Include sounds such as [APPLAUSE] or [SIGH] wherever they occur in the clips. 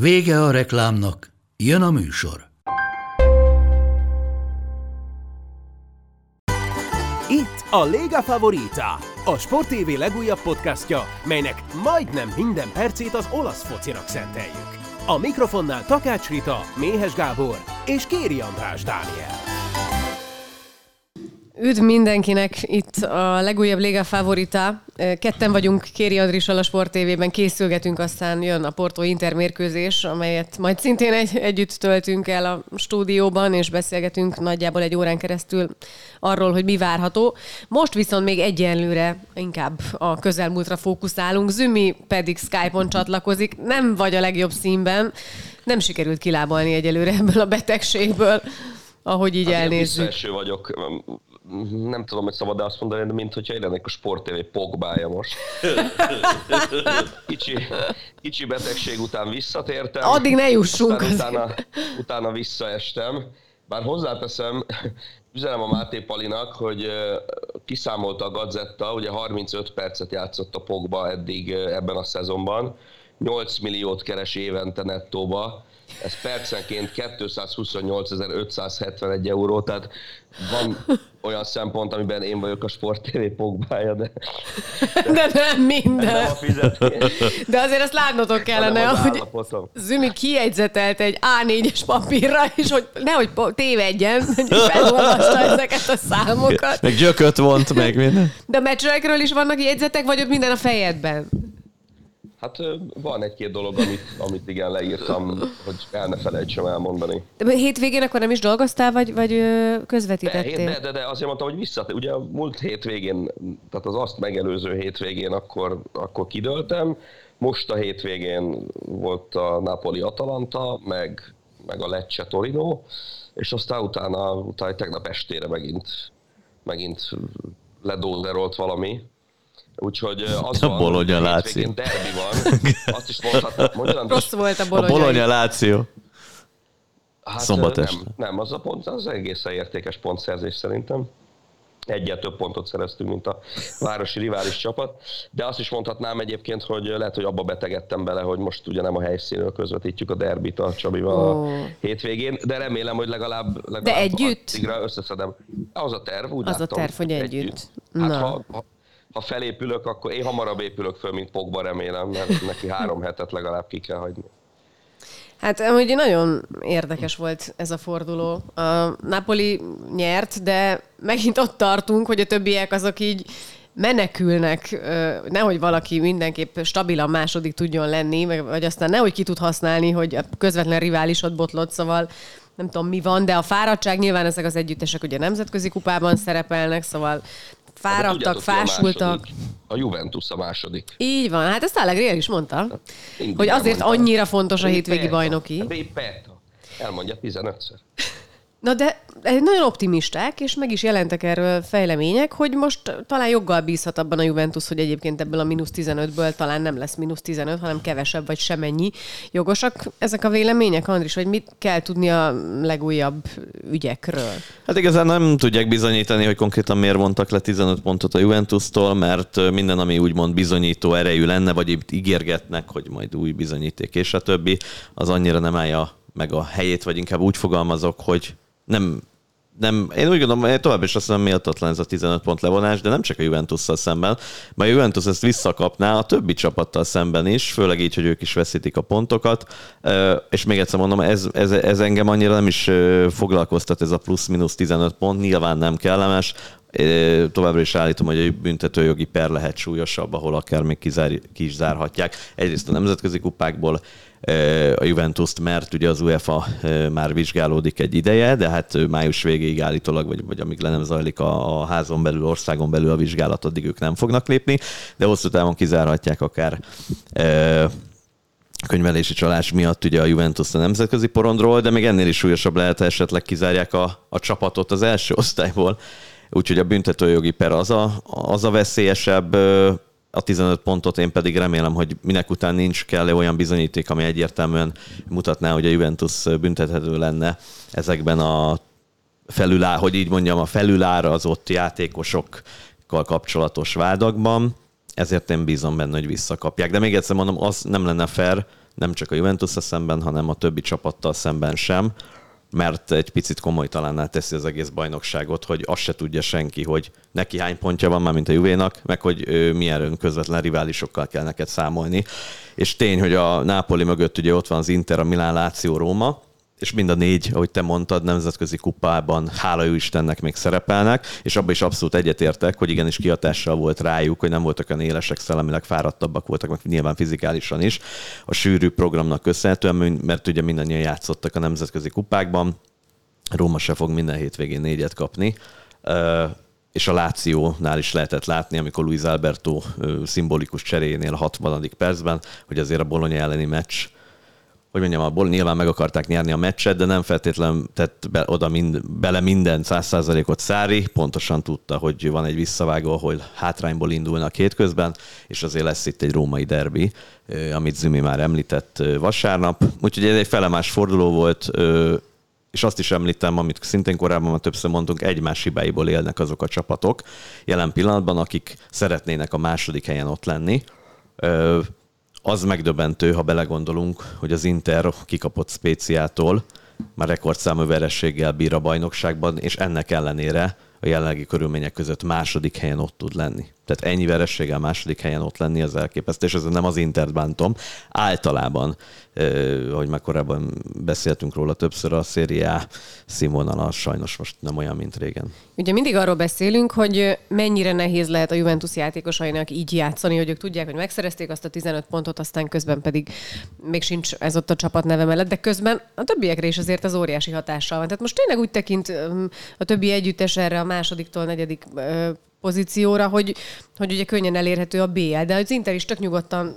Vége a reklámnak, jön a műsor. Itt a Lega Favorita, a Sport TV legújabb podcastja, melynek majdnem minden percét az olasz focinak szenteljük. A mikrofonnál Takács Rita, Méhes Gábor és Kéri András Dániel. Üdv mindenkinek itt a legújabb Liga Favorita. Ketten vagyunk Kéri Adrissal a Sport TV-ben, készülgetünk, aztán jön a Porto Inter mérkőzés, amelyet majd szintén egy, együtt töltünk el a stúdióban, és beszélgetünk nagyjából egy órán keresztül arról, hogy mi várható. Most viszont még egyenlőre inkább a közelmúltra fókuszálunk, Zümi pedig Skype-on csatlakozik, nem vagy a legjobb színben, nem sikerült kilábalni egyelőre ebből a betegségből ahogy így hát elnézzük. Én vagyok nem tudom, hogy szabad azt mondani, de mint hogyha én a Sport TV pogbája most. Kicsi, kicsi betegség után visszatértem. Addig ne jussunk. Utána, utána visszaestem. Bár hozzáteszem, üzenem a Máté Palinak, hogy kiszámolta a Gazetta, ugye 35 percet játszott a Pogba eddig ebben a szezonban, 8 milliót keres évente nettóba, ez percenként 228.571 euró, tehát van olyan szempont, amiben én vagyok a Sport TV pogbája, de, de, [LAUGHS] de nem minden. Nem de azért azt látnotok kellene, hogy Zümi kiegyzetelt egy A4-es papírra, és hogy nehogy tévedjen, hogy felolvasta ezeket a számokat. Meg gyököt vont, meg minden. De a meccsekről is vannak jegyzetek, vagy ott minden a fejedben? Hát van egy-két dolog, amit, amit igen leírtam, hogy el ne felejtsem elmondani. De hétvégén akkor nem is dolgoztál, vagy, vagy közvetítettél? De, de, de, de azért mondtam, hogy visszat. Ugye a múlt hétvégén, tehát az azt megelőző hétvégén akkor, akkor kidöltem. Most a hétvégén volt a Napoli Atalanta, meg, meg a Lecce Torino, és aztán utána, utána tegnap estére megint, megint ledolderolt valami, Úgyhogy az a Bologna Láció. derbi van. Azt is mondhatnám. Rossz volt a Bologna. A Bologna Láció. Hát Szombat nem, nem, az a pont, az egészen értékes pontszerzés szerintem. Egyet több pontot szereztünk, mint a városi rivális csapat. De azt is mondhatnám egyébként, hogy lehet, hogy abba betegedtem bele, hogy most ugye nem a helyszínről közvetítjük a derbit a Csabival oh. a hétvégén, de remélem, hogy legalább, legalább de együtt? összeszedem. Az a terv, úgy Az láttam, a terv, hogy együtt. együtt. Hát Na. Ha, ha, ha felépülök, akkor én hamarabb épülök föl, mint Pogba remélem, mert neki három hetet legalább ki kell hagyni. Hát amúgy nagyon érdekes volt ez a forduló. A Napoli nyert, de megint ott tartunk, hogy a többiek azok így menekülnek, nehogy valaki mindenképp stabilan második tudjon lenni, vagy aztán nehogy ki tud használni, hogy a közvetlen riválisod botlott, szóval nem tudom mi van, de a fáradtság nyilván ezek az együttesek ugye nemzetközi kupában szerepelnek, szóval fáradtak, fásultak. A, Juventus a második. Így van, hát ezt Allegri is mondta, hát, hogy azért mondta. annyira fontos a hétvégi bajnoki. Hát, Elmondja 15-ször. Na de nagyon optimisták, és meg is jelentek erről fejlemények, hogy most talán joggal bízhat abban a Juventus, hogy egyébként ebből a mínusz 15-ből talán nem lesz mínusz 15, hanem kevesebb vagy semennyi. Jogosak ezek a vélemények, Andris, hogy mit kell tudni a legújabb ügyekről? Hát igazán nem tudják bizonyítani, hogy konkrétan miért vontak le 15 pontot a Juventus-tól, mert minden, ami úgymond bizonyító erejű lenne, vagy itt ígérgetnek, hogy majd új bizonyíték és a többi, az annyira nem állja meg a helyét, vagy inkább úgy fogalmazok, hogy nem nem, én úgy gondolom, hogy tovább is azt mondom, méltatlan ez a 15 pont levonás, de nem csak a Juventus-szal szemben, mert a Juventus ezt visszakapná a többi csapattal szemben is, főleg így, hogy ők is veszítik a pontokat, és még egyszer mondom, ez, ez, ez engem annyira nem is foglalkoztat ez a plusz-minusz 15 pont, nyilván nem kellemes, továbbra is állítom, hogy egy büntetőjogi per lehet súlyosabb, ahol akár még kizár, ki is zárhatják. Egyrészt a nemzetközi kupákból, a Juventus-t, mert ugye az UEFA már vizsgálódik egy ideje, de hát május végéig állítólag, vagy, vagy amíg le nem zajlik a, a házon belül, országon belül a vizsgálat, addig ők nem fognak lépni, de hosszú távon kizárhatják akár könyvelési csalás miatt ugye a Juventus a nemzetközi porondról, de még ennél is súlyosabb lehet, ha esetleg kizárják a, a csapatot az első [LAUGHS] osztályból. Úgyhogy a büntetőjogi per az a, az a veszélyesebb, a 15 pontot én pedig remélem, hogy minek után nincs kell olyan bizonyíték, ami egyértelműen mutatná, hogy a Juventus büntethető lenne ezekben a felülá, hogy így mondjam, a felülárazott játékosokkal kapcsolatos vádakban ezért én bízom benne, hogy visszakapják. De még egyszer mondom, az nem lenne fair, nem csak a juventus szemben, hanem a többi csapattal szemben sem, mert egy picit komolytalanná teszi az egész bajnokságot, hogy azt se tudja senki, hogy neki hány pontja van már, mint a Juvénak, meg hogy ő milyen közvetlen riválisokkal kell neked számolni. És tény, hogy a Nápoli mögött ugye ott van az Inter, a Milán, Láció, Róma, és mind a négy, ahogy te mondtad, nemzetközi kupában, hála ő Istennek még szerepelnek, és abban is abszolút egyetértek, hogy igenis kiatással volt rájuk, hogy nem voltak olyan élesek, szellemileg fáradtabbak voltak, meg nyilván fizikálisan is, a sűrű programnak köszönhetően, mert ugye mindannyian játszottak a nemzetközi kupákban, Róma se fog minden hétvégén négyet kapni, és a Lációnál is lehetett látni, amikor Luis Alberto szimbolikus cserénél a 60. percben, hogy azért a Bologna elleni meccs hogy mondjam, abból nyilván meg akarták nyerni a meccset, de nem feltétlenül tett be, oda mind, bele minden száz százalékot Szári, pontosan tudta, hogy van egy visszavágó, ahol hátrányból indulnak közben, és azért lesz itt egy római derbi, amit Zümi már említett vasárnap. Úgyhogy ez egy felemás forduló volt, és azt is említem, amit szintén korábban már többször mondtunk, egymás hibáiból élnek azok a csapatok jelen pillanatban, akik szeretnének a második helyen ott lenni az megdöbbentő, ha belegondolunk, hogy az Inter kikapott Spéciától, már rekordszámú verességgel bír a bajnokságban, és ennek ellenére a jelenlegi körülmények között második helyen ott tud lenni. Tehát ennyi verességgel második helyen ott lenni az elképesztő, és ez nem az Intert bántom. Általában, eh, ahogy már korábban beszéltünk róla többször, a szériá színvonala sajnos most nem olyan, mint régen. Ugye mindig arról beszélünk, hogy mennyire nehéz lehet a Juventus játékosainak így játszani, hogy ők tudják, hogy megszerezték azt a 15 pontot, aztán közben pedig még sincs ez ott a csapat neve mellett, de közben a többiekre is azért az óriási hatással van. Tehát most tényleg úgy tekint a többi együttes erre a másodiktól negyedik pozícióra, hogy, hogy ugye könnyen elérhető a BL, de az Inter is tök nyugodtan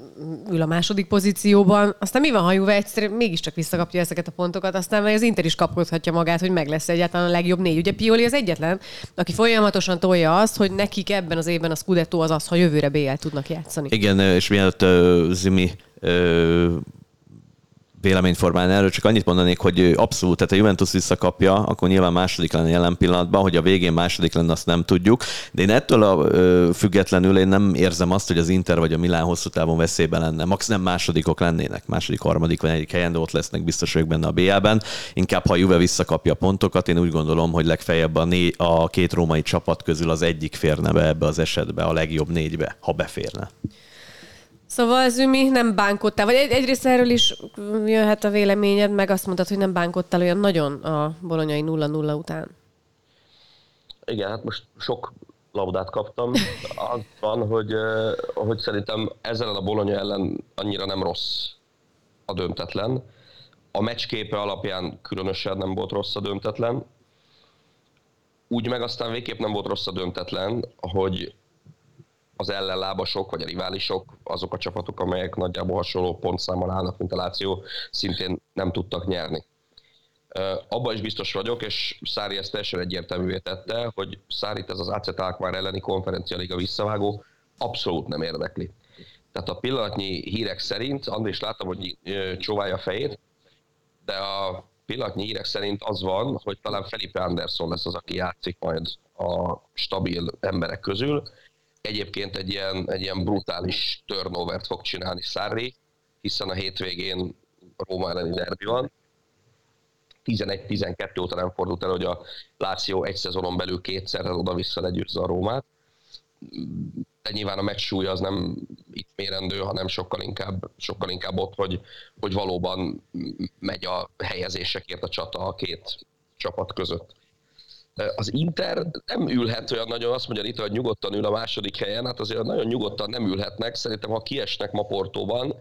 ül a második pozícióban. Aztán mi van, ha Juve egyszer mégiscsak visszakapja ezeket a pontokat, aztán az Inter is kapkodhatja magát, hogy meg lesz egyáltalán a legjobb négy. Ugye Pioli az egyetlen, aki folyamatosan tolja azt, hogy nekik ebben az évben a Scudetto az az, ha jövőre BL tudnak játszani. Igen, és mielőtt uh, Zimi uh, véleményt formálni erről, csak annyit mondanék, hogy abszolút, tehát a Juventus visszakapja, akkor nyilván második lenne jelen pillanatban, hogy a végén második lenne, azt nem tudjuk, de én ettől a függetlenül én nem érzem azt, hogy az Inter vagy a Milán hosszú távon veszélyben lenne. Max nem másodikok lennének, második, harmadik vagy egyik helyen, de ott lesznek biztos vagyok benne a BL-ben. Inkább, ha a Juve visszakapja a pontokat, én úgy gondolom, hogy legfeljebb a, né- a két római csapat közül az egyik férne be ebbe az esetbe, a legjobb négybe, ha beférne. Szóval Zümi nem bánkodtál, vagy egy, egyrészt erről is jöhet a véleményed, meg azt mondtad, hogy nem bánkodtál olyan nagyon a bolonyai 0-0 után. Igen, hát most sok labdát kaptam. Az van, hogy, hogy szerintem ezzel a Bolonya ellen annyira nem rossz a döntetlen. A meccsképe alapján különösen nem volt rossz a döntetlen. Úgy meg aztán végképp nem volt rossz a döntetlen, hogy az ellenlábasok, vagy a riválisok, azok a csapatok, amelyek nagyjából hasonló pontszámmal állnak, mint a Láció, szintén nem tudtak nyerni. Abban is biztos vagyok, és Szári ezt teljesen egyértelművé tette, hogy Szárit ez az AC Alkmaar elleni konferencialiga visszavágó abszolút nem érdekli. Tehát a pillanatnyi hírek szerint, Andris láttam, hogy csóválja a fejét, de a pillanatnyi hírek szerint az van, hogy talán Felipe Anderson lesz az, aki játszik majd a stabil emberek közül, Egyébként egy ilyen, egy ilyen brutális turnovert fog csinálni Sarri, hiszen a hétvégén Róma elleni derbi van. 11-12 óta nem fordult el, hogy a Láció egy szezonon belül kétszer oda-vissza legyőzze a Rómát. De nyilván a meccs súlya az nem itt mérendő, hanem sokkal inkább, sokkal inkább ott, hogy, hogy valóban megy a helyezésekért a csata a két csapat között. Az Inter nem ülhet olyan nagyon, azt mondja Rita, hogy nyugodtan ül a második helyen, hát azért nagyon nyugodtan nem ülhetnek. Szerintem, ha kiesnek ma Portóban,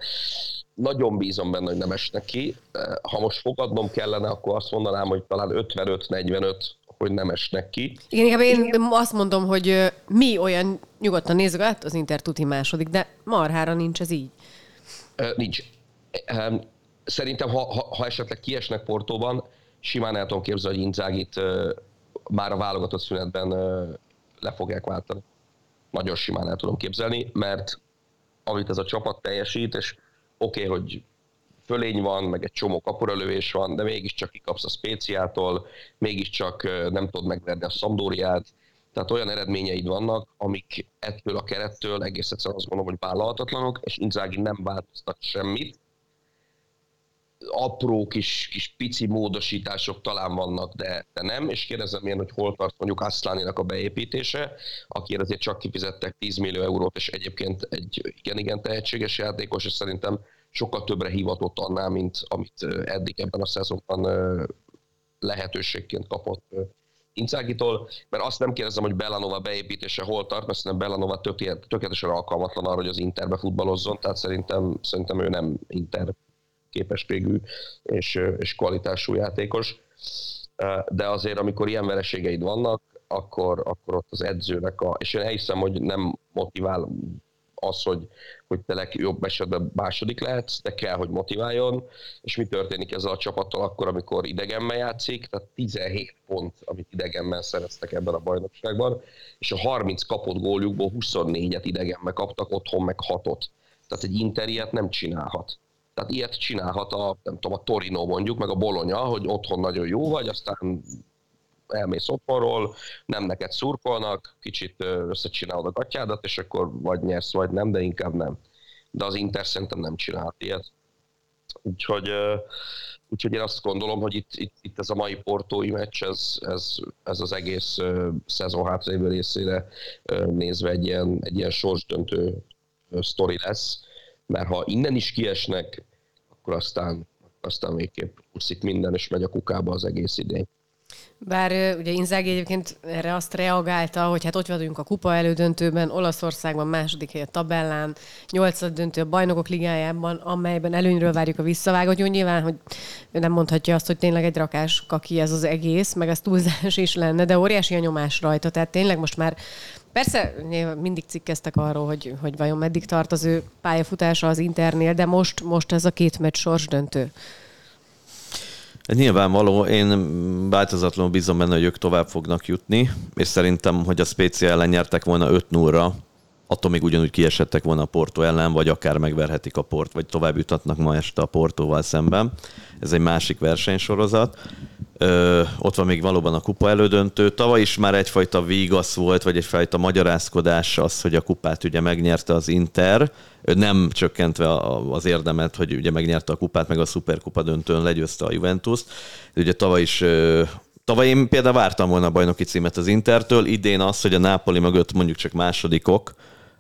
nagyon bízom benne, hogy nem esnek ki. Ha most fogadnom kellene, akkor azt mondanám, hogy talán 55-45 hogy nem esnek ki. Igen, inkább én azt mondom, hogy mi olyan nyugodtan nézzük, hát az Inter tuti második, de marhára nincs ez így. Nincs. Szerintem, ha, ha, ha esetleg kiesnek Portóban, simán el tudom képzelni, hogy Inzágit már a válogatott szünetben le fogják váltani. Nagyon simán el tudom képzelni, mert amit ez a csapat teljesít, és oké, okay, hogy fölény van, meg egy csomó kapuralövés van, de mégiscsak kikapsz a spéciától, mégiscsak nem tudod megverni a szamdóriát, tehát olyan eredményeid vannak, amik ettől a kerettől egész egyszerűen azt gondolom, hogy vállalhatatlanok, és Inzági nem változtat semmit, apró kis, kis pici módosítások talán vannak, de, de nem, és kérdezem én, hogy hol tart mondjuk Aszláninak a beépítése, aki azért csak kifizettek 10 millió eurót, és egyébként egy igen-igen tehetséges játékos, és szerintem sokkal többre hivatott annál, mint amit eddig ebben a szezonban lehetőségként kapott Inzágitól, mert azt nem kérdezem, hogy Belanova beépítése hol tart, mert szerintem Belanova tökéletesen alkalmatlan arra, hogy az Interbe futballozzon, tehát szerintem, szerintem ő nem Inter képességű és, és kvalitású játékos. De azért, amikor ilyen vereségeid vannak, akkor, akkor ott az edzőnek a... És én elhiszem, hogy nem motivál az, hogy, hogy te legjobb esetben második lehetsz, de kell, hogy motiváljon. És mi történik ezzel a csapattal akkor, amikor idegenben játszik? Tehát 17 pont, amit idegenben szereztek ebben a bajnokságban, és a 30 kapott góljukból 24-et idegenben kaptak, otthon meg 6-ot. Tehát egy interiet nem csinálhat. Tehát ilyet csinálhat a, nem tudom, a Torino mondjuk, meg a Bologna, hogy otthon nagyon jó vagy, aztán elmész otthonról, nem neked szurkolnak, kicsit összecsinálod a gatyádat, és akkor vagy nyersz, vagy nem, de inkább nem. De az Inter szerintem nem csinálhat ilyet. Úgyhogy, úgyhogy én azt gondolom, hogy itt, itt, itt ez a mai portói meccs, ez, ez, ez az egész szezon hátrévő részére nézve egy ilyen, egy ilyen sorsdöntő sztori lesz, mert ha innen is kiesnek, akkor aztán, aztán végképp úszik minden, és megy a kukába az egész idény. Bár ugye Inzági egyébként erre azt reagálta, hogy hát ott vagyunk a kupa elődöntőben, Olaszországban második hely a tabellán, nyolcad döntő a bajnokok ligájában, amelyben előnyről várjuk a visszavágot. Jó, nyilván, hogy nem mondhatja azt, hogy tényleg egy rakás kaki ez az egész, meg ez túlzás is lenne, de óriási a nyomás rajta, tehát tényleg most már Persze mindig cikkeztek arról, hogy, hogy vajon meddig tart az ő pályafutása az Internél, de most, most ez a két meccs sorsdöntő. Nyilvánvaló, én változatlanul bízom benne, hogy ők tovább fognak jutni, és szerintem, hogy a Spécia ellen nyertek volna 5 0 attól még ugyanúgy kiesettek volna a Porto ellen, vagy akár megverhetik a Port, vagy tovább jutatnak ma este a Portóval szemben. Ez egy másik versenysorozat. Ö, ott van még valóban a kupa elődöntő. Tavaly is már egyfajta vígasz volt, vagy egyfajta magyarázkodás az, hogy a kupát ugye megnyerte az Inter, nem csökkentve az érdemet, hogy ugye megnyerte a kupát, meg a szuperkupa döntőn legyőzte a Juventus. Ugye tavaly is Tavaly én például vártam volna a bajnoki címet az Intertől, idén az, hogy a Nápoli mögött mondjuk csak másodikok,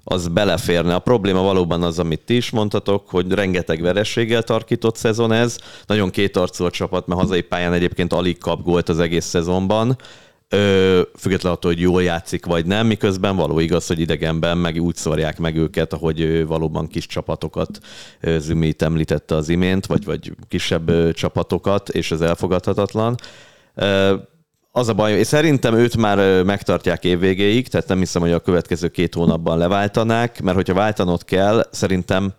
az beleférne. A probléma valóban az, amit ti is mondtatok, hogy rengeteg verességgel tarkított szezon ez. Nagyon kétarcú a csapat, mert hazai pályán egyébként alig kap gólt az egész szezonban. Ö, függetlenül attól, hogy jól játszik vagy nem, miközben való igaz, hogy idegenben meg úgy szorják meg őket, ahogy valóban kis csapatokat Zümit említette az imént, vagy, vagy kisebb csapatokat, és ez elfogadhatatlan az a baj, és szerintem őt már megtartják évvégéig, tehát nem hiszem, hogy a következő két hónapban leváltanák, mert hogyha váltanod kell, szerintem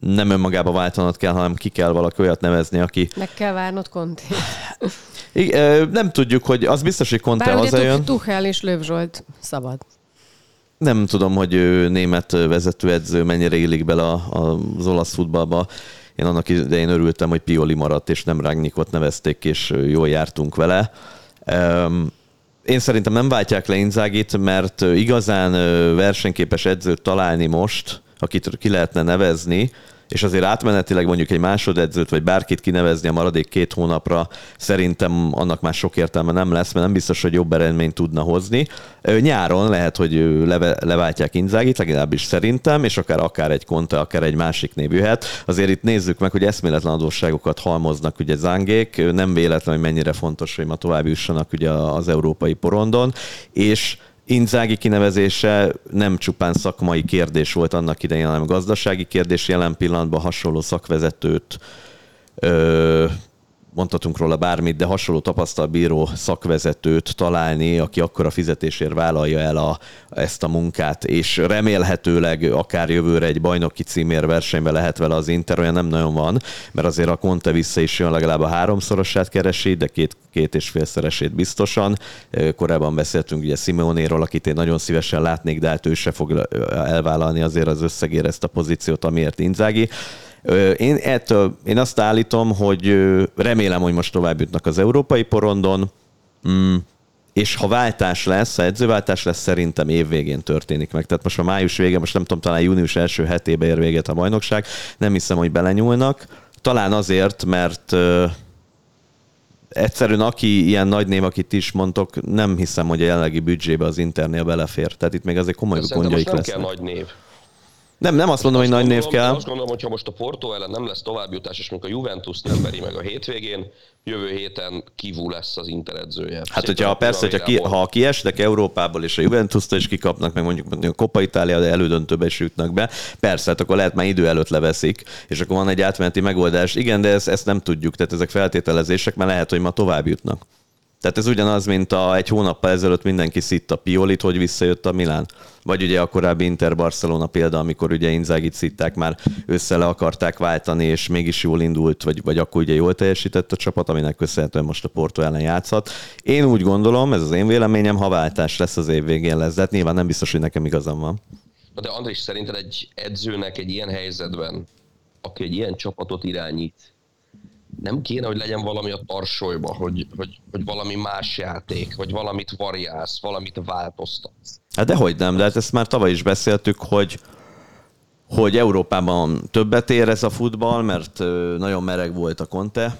nem önmagába váltanod kell, hanem ki kell valaki olyat nevezni, aki... Meg kell várnod Conte. nem tudjuk, hogy az biztos, hogy Conte hazajön. Tuchel és Löv Zsolt szabad. Nem tudom, hogy ő német vezetőedző mennyire illik bele az olasz futballba. Én annak idején örültem, hogy Pioli maradt, és nem Ragnikot nevezték, és jól jártunk vele. Én szerintem nem váltják le Inzágit, mert igazán versenyképes edzőt találni most, akit ki lehetne nevezni, és azért átmenetileg mondjuk egy másodedzőt, vagy bárkit kinevezni a maradék két hónapra, szerintem annak már sok értelme nem lesz, mert nem biztos, hogy jobb eredményt tudna hozni. Nyáron lehet, hogy leve, leváltják Inzágit, legalábbis szerintem, és akár, akár egy Conte, akár egy másik név jöhet. Azért itt nézzük meg, hogy eszméletlen adósságokat halmoznak ugye zángék, nem véletlen, hogy mennyire fontos, hogy ma tovább jussanak ugye az európai porondon, és Inzági kinevezése nem csupán szakmai kérdés volt annak idején, hanem gazdasági kérdés. Jelen pillanatban hasonló szakvezetőt ö, mondhatunk róla bármit, de hasonló tapasztalbíró szakvezetőt találni, aki akkor a fizetésért vállalja el a, ezt a munkát, és remélhetőleg akár jövőre egy bajnoki címér versenyben lehet vele az Inter, olyan nem nagyon van, mert azért a Conte vissza is jön, legalább a háromszorosát keresi, de két, két és félszeresét biztosan. Korábban beszéltünk ugye Simeonéról, akit én nagyon szívesen látnék, de hát ő se fog elvállalni azért az összegért ezt a pozíciót, amiért Inzági. Én ettől, én azt állítom, hogy remélem, hogy most tovább jutnak az európai porondon, mm, és ha váltás lesz, ha edzőváltás lesz, szerintem évvégén történik meg. Tehát most a május vége, most nem tudom, talán június első hetébe ér véget a bajnokság, nem hiszem, hogy belenyúlnak. Talán azért, mert egyszerűen aki ilyen nagy név, akit is mondtok, nem hiszem, hogy a jelenlegi büdzsébe az Internél belefér. Tehát itt még azért komoly gondjaik lesznek. nem kell nagy név. Nem, nem azt mondom, azt hogy nagy név kell. Azt gondolom, hogy ha most a Porto ellen nem lesz továbbjutás, és mondjuk a Juventus nem veri meg a hétvégén, jövő héten kivú lesz az Inter edzője. Hát, hogyha persze, hogyha ki, ha kiesnek Európából, és a juventus is kikapnak, meg mondjuk a Copa Italia, de elődöntőbe is jutnak be, persze, hát akkor lehet már idő előtt leveszik, és akkor van egy átmeneti megoldás. Igen, de ezt, ezt nem tudjuk, tehát ezek feltételezések, mert lehet, hogy ma tovább jutnak. Tehát ez ugyanaz, mint a, egy hónappal ezelőtt mindenki szitta Piolit, hogy visszajött a Milán. Vagy ugye a korábbi Inter-Barcelona példa, amikor ugye Inzagit szitták, már össze le akarták váltani, és mégis jól indult, vagy, vagy akkor ugye jól teljesített a csapat, aminek köszönhetően most a Porto ellen játszhat. Én úgy gondolom, ez az én véleményem, ha váltás lesz az év végén lesz, de hát nyilván nem biztos, hogy nekem igazam van. Na de Andris, szerinted egy edzőnek egy ilyen helyzetben, aki egy ilyen csapatot irányít, nem kéne, hogy legyen valami a tarsolyba, hogy, hogy, hogy valami más játék, vagy valamit variálsz, valamit változtatsz. Hát dehogy nem, de hát ezt már tavaly is beszéltük, hogy hogy Európában többet ér ez a futball, mert nagyon mereg volt a Conte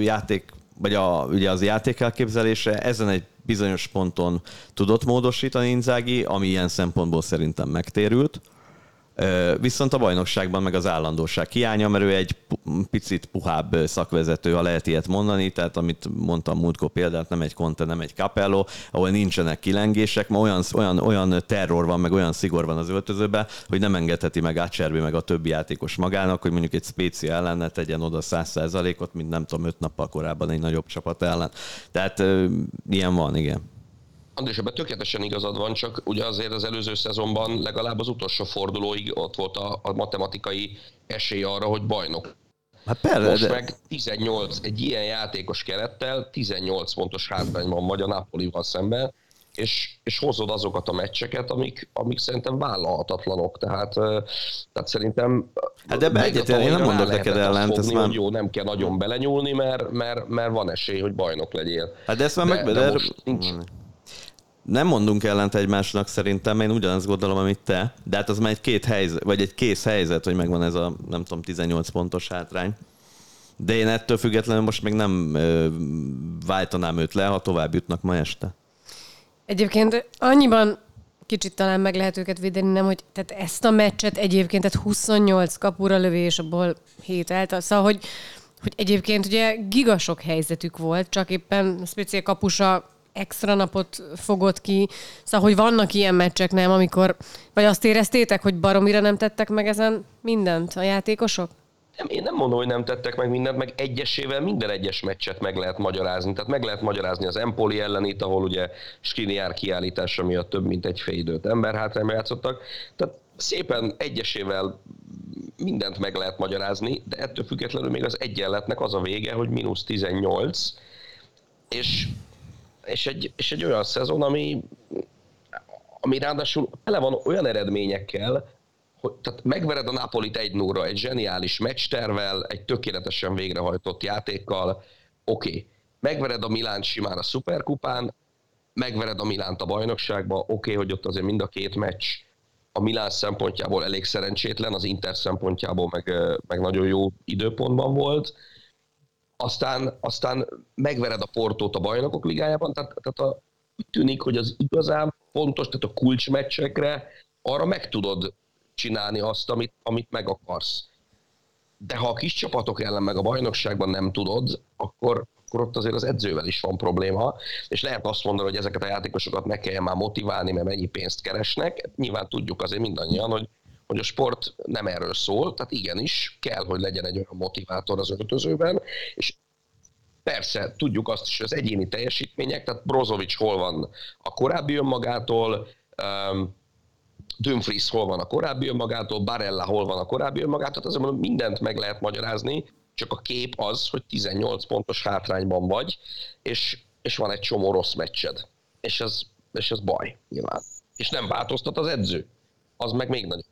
játék, vagy a, ugye az játék elképzelése. Ezen egy bizonyos ponton tudott módosítani Inzági, ami ilyen szempontból szerintem megtérült. Viszont a bajnokságban meg az állandóság hiánya, mert ő egy picit puhább szakvezető, ha lehet ilyet mondani, tehát amit mondtam múltkor példát, nem egy Conte, nem egy Capello, ahol nincsenek kilengések, ma olyan, olyan, olyan terror van, meg olyan szigor van az öltözőben, hogy nem engedheti meg Ácserbi meg a többi játékos magának, hogy mondjuk egy spéci ellen ne tegyen oda 100%-ot, mint nem tudom, öt nappal korábban egy nagyobb csapat ellen. Tehát ilyen van, igen. András, ebben tökéletesen igazad van, csak ugye azért az előző szezonban legalább az utolsó fordulóig ott volt a, a matematikai esély arra, hogy bajnok. Hát persze, Most de... meg 18, egy ilyen játékos kerettel 18 pontos hátrányban vagy a Napolival szemben, és, és hozod azokat a meccseket, amik, amik szerintem vállalhatatlanok. Tehát, tehát szerintem... Hát de egyetlen, én nem mondok neked ellent. Fogni, már... jó, nem kell nagyon belenyúlni, mert, mert, mert van esély, hogy bajnok legyél. Hát de ezt már de, meg... De, de most nincs, nem mondunk ellent egymásnak szerintem, én ugyanazt gondolom, amit te, de hát az már egy két helyzet, vagy egy kész helyzet, hogy megvan ez a, nem tudom, 18 pontos hátrány. De én ettől függetlenül most még nem ö, váltanám őt le, ha tovább jutnak ma este. Egyébként annyiban kicsit talán meg lehet őket védeni, nem, hogy tehát ezt a meccset egyébként, tehát 28 kapura lövés, abból 7 eltal, szóval, hogy, hogy egyébként ugye gigasok helyzetük volt, csak éppen speciál kapusa extra napot fogott ki. Szóval, hogy vannak ilyen meccsek, nem, amikor... Vagy azt éreztétek, hogy baromira nem tettek meg ezen mindent a játékosok? Nem, én nem mondom, hogy nem tettek meg mindent, meg egyesével minden egyes meccset meg lehet magyarázni. Tehát meg lehet magyarázni az Empoli ellenét, ahol ugye Skriniár kiállítása miatt több mint egy fél időt ember hátrányba játszottak. Tehát szépen egyesével mindent meg lehet magyarázni, de ettől függetlenül még az egyenletnek az a vége, hogy mínusz 18, és és egy, és egy olyan szezon, ami, ami ráadásul tele van olyan eredményekkel, hogy tehát megvered a Napolit egy 0 egy zseniális meccstervel, egy tökéletesen végrehajtott játékkal, oké. Okay. Megvered a Milán simán a szuperkupán, megvered a Milánt a bajnokságba, oké, okay, hogy ott azért mind a két meccs a Milán szempontjából elég szerencsétlen, az Inter szempontjából meg, meg nagyon jó időpontban volt, aztán, aztán megvered a Portót a bajnokok ligájában, tehát, tehát a, úgy tűnik, hogy az igazán fontos, tehát a kulcsmeccsekre arra meg tudod csinálni azt, amit, amit meg akarsz. De ha a kis csapatok ellen meg a bajnokságban nem tudod, akkor, akkor ott azért az edzővel is van probléma, és lehet azt mondani, hogy ezeket a játékosokat ne kelljen már motiválni, mert mennyi pénzt keresnek. Nyilván tudjuk azért mindannyian, hogy hogy a sport nem erről szól, tehát igenis kell, hogy legyen egy olyan motivátor az öltözőben, és Persze, tudjuk azt is, hogy az egyéni teljesítmények, tehát Brozovic hol van a korábbi önmagától, um, Dumfries hol van a korábbi önmagától, Barella hol van a korábbi önmagától, azért mondom, mindent meg lehet magyarázni, csak a kép az, hogy 18 pontos hátrányban vagy, és, és van egy csomó rossz meccsed. És ez, és ez baj, nyilván. És nem változtat az edző. Az meg még nagyobb.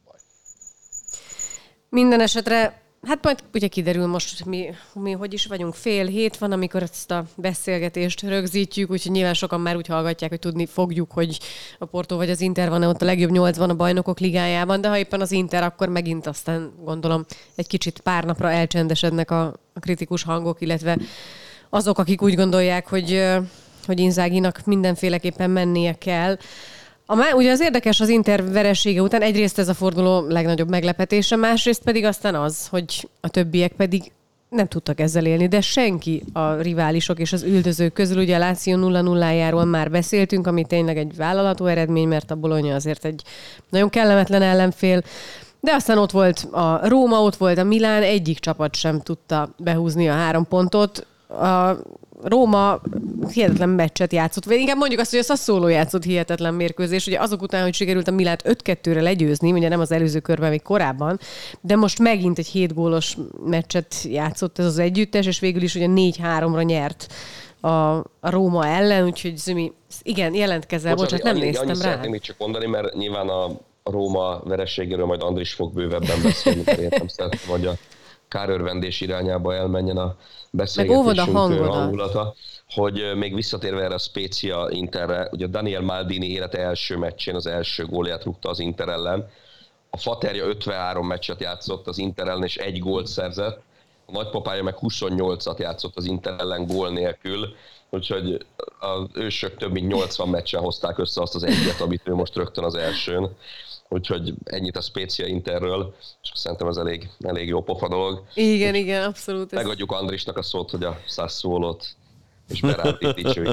Minden esetre Hát majd ugye kiderül most, mi, mi hogy is vagyunk, fél hét van, amikor ezt a beszélgetést rögzítjük, úgyhogy nyilván sokan már úgy hallgatják, hogy tudni fogjuk, hogy a Porto vagy az Inter van-e ott a legjobb nyolcban a bajnokok ligájában, de ha éppen az Inter, akkor megint aztán gondolom egy kicsit pár napra elcsendesednek a, a kritikus hangok, illetve azok, akik úgy gondolják, hogy, hogy Inzáginak mindenféleképpen mennie kell. A, ugye az érdekes az Inter veresége után egyrészt ez a forduló legnagyobb meglepetése, másrészt pedig aztán az, hogy a többiek pedig nem tudtak ezzel élni, de senki a riválisok és az üldözők közül, ugye a Láció 0 0 már beszéltünk, ami tényleg egy vállalatú eredmény, mert a Bologna azért egy nagyon kellemetlen ellenfél, de aztán ott volt a Róma, ott volt a Milán, egyik csapat sem tudta behúzni a három pontot. A Róma hihetetlen meccset játszott, vagy inkább mondjuk azt, hogy a Sassuolo játszott hihetetlen mérkőzés. Ugye azok után, hogy sikerült a Milát 5-2-re legyőzni, ugye nem az előző körben, még korábban, de most megint egy 7 gólos meccset játszott ez az együttes, és végül is ugye 4-3-ra nyert a, a Róma ellen, úgyhogy Zümi, igen, jelentkezel, bocsánat, nem annyi, néztem annyi rá. Szeretném még csak mondani, mert nyilván a Róma vereségéről majd Andris fog bővebben beszélni, [LAUGHS] mert nem szeretném, hogy a kárörvendés irányába elmenjen a beszélgetésünk hangulata, hogy még visszatérve erre a Spezia Interre, ugye Daniel Maldini élete első meccsén az első gólját rúgta az Inter ellen. A Faterja 53 meccset játszott az Inter ellen, és egy gólt szerzett. A nagypapája meg 28-at játszott az Inter ellen gól nélkül, úgyhogy az ősök több mint 80 meccsen hozták össze azt az egyet, amit ő most rögtön az elsőn. Úgyhogy ennyit a Spécia Interről, és szerintem ez elég, elég jó pofa dolog. Igen, Úgy igen, abszolút. Megadjuk Andrisnak a szót, hogy a Sassuolot és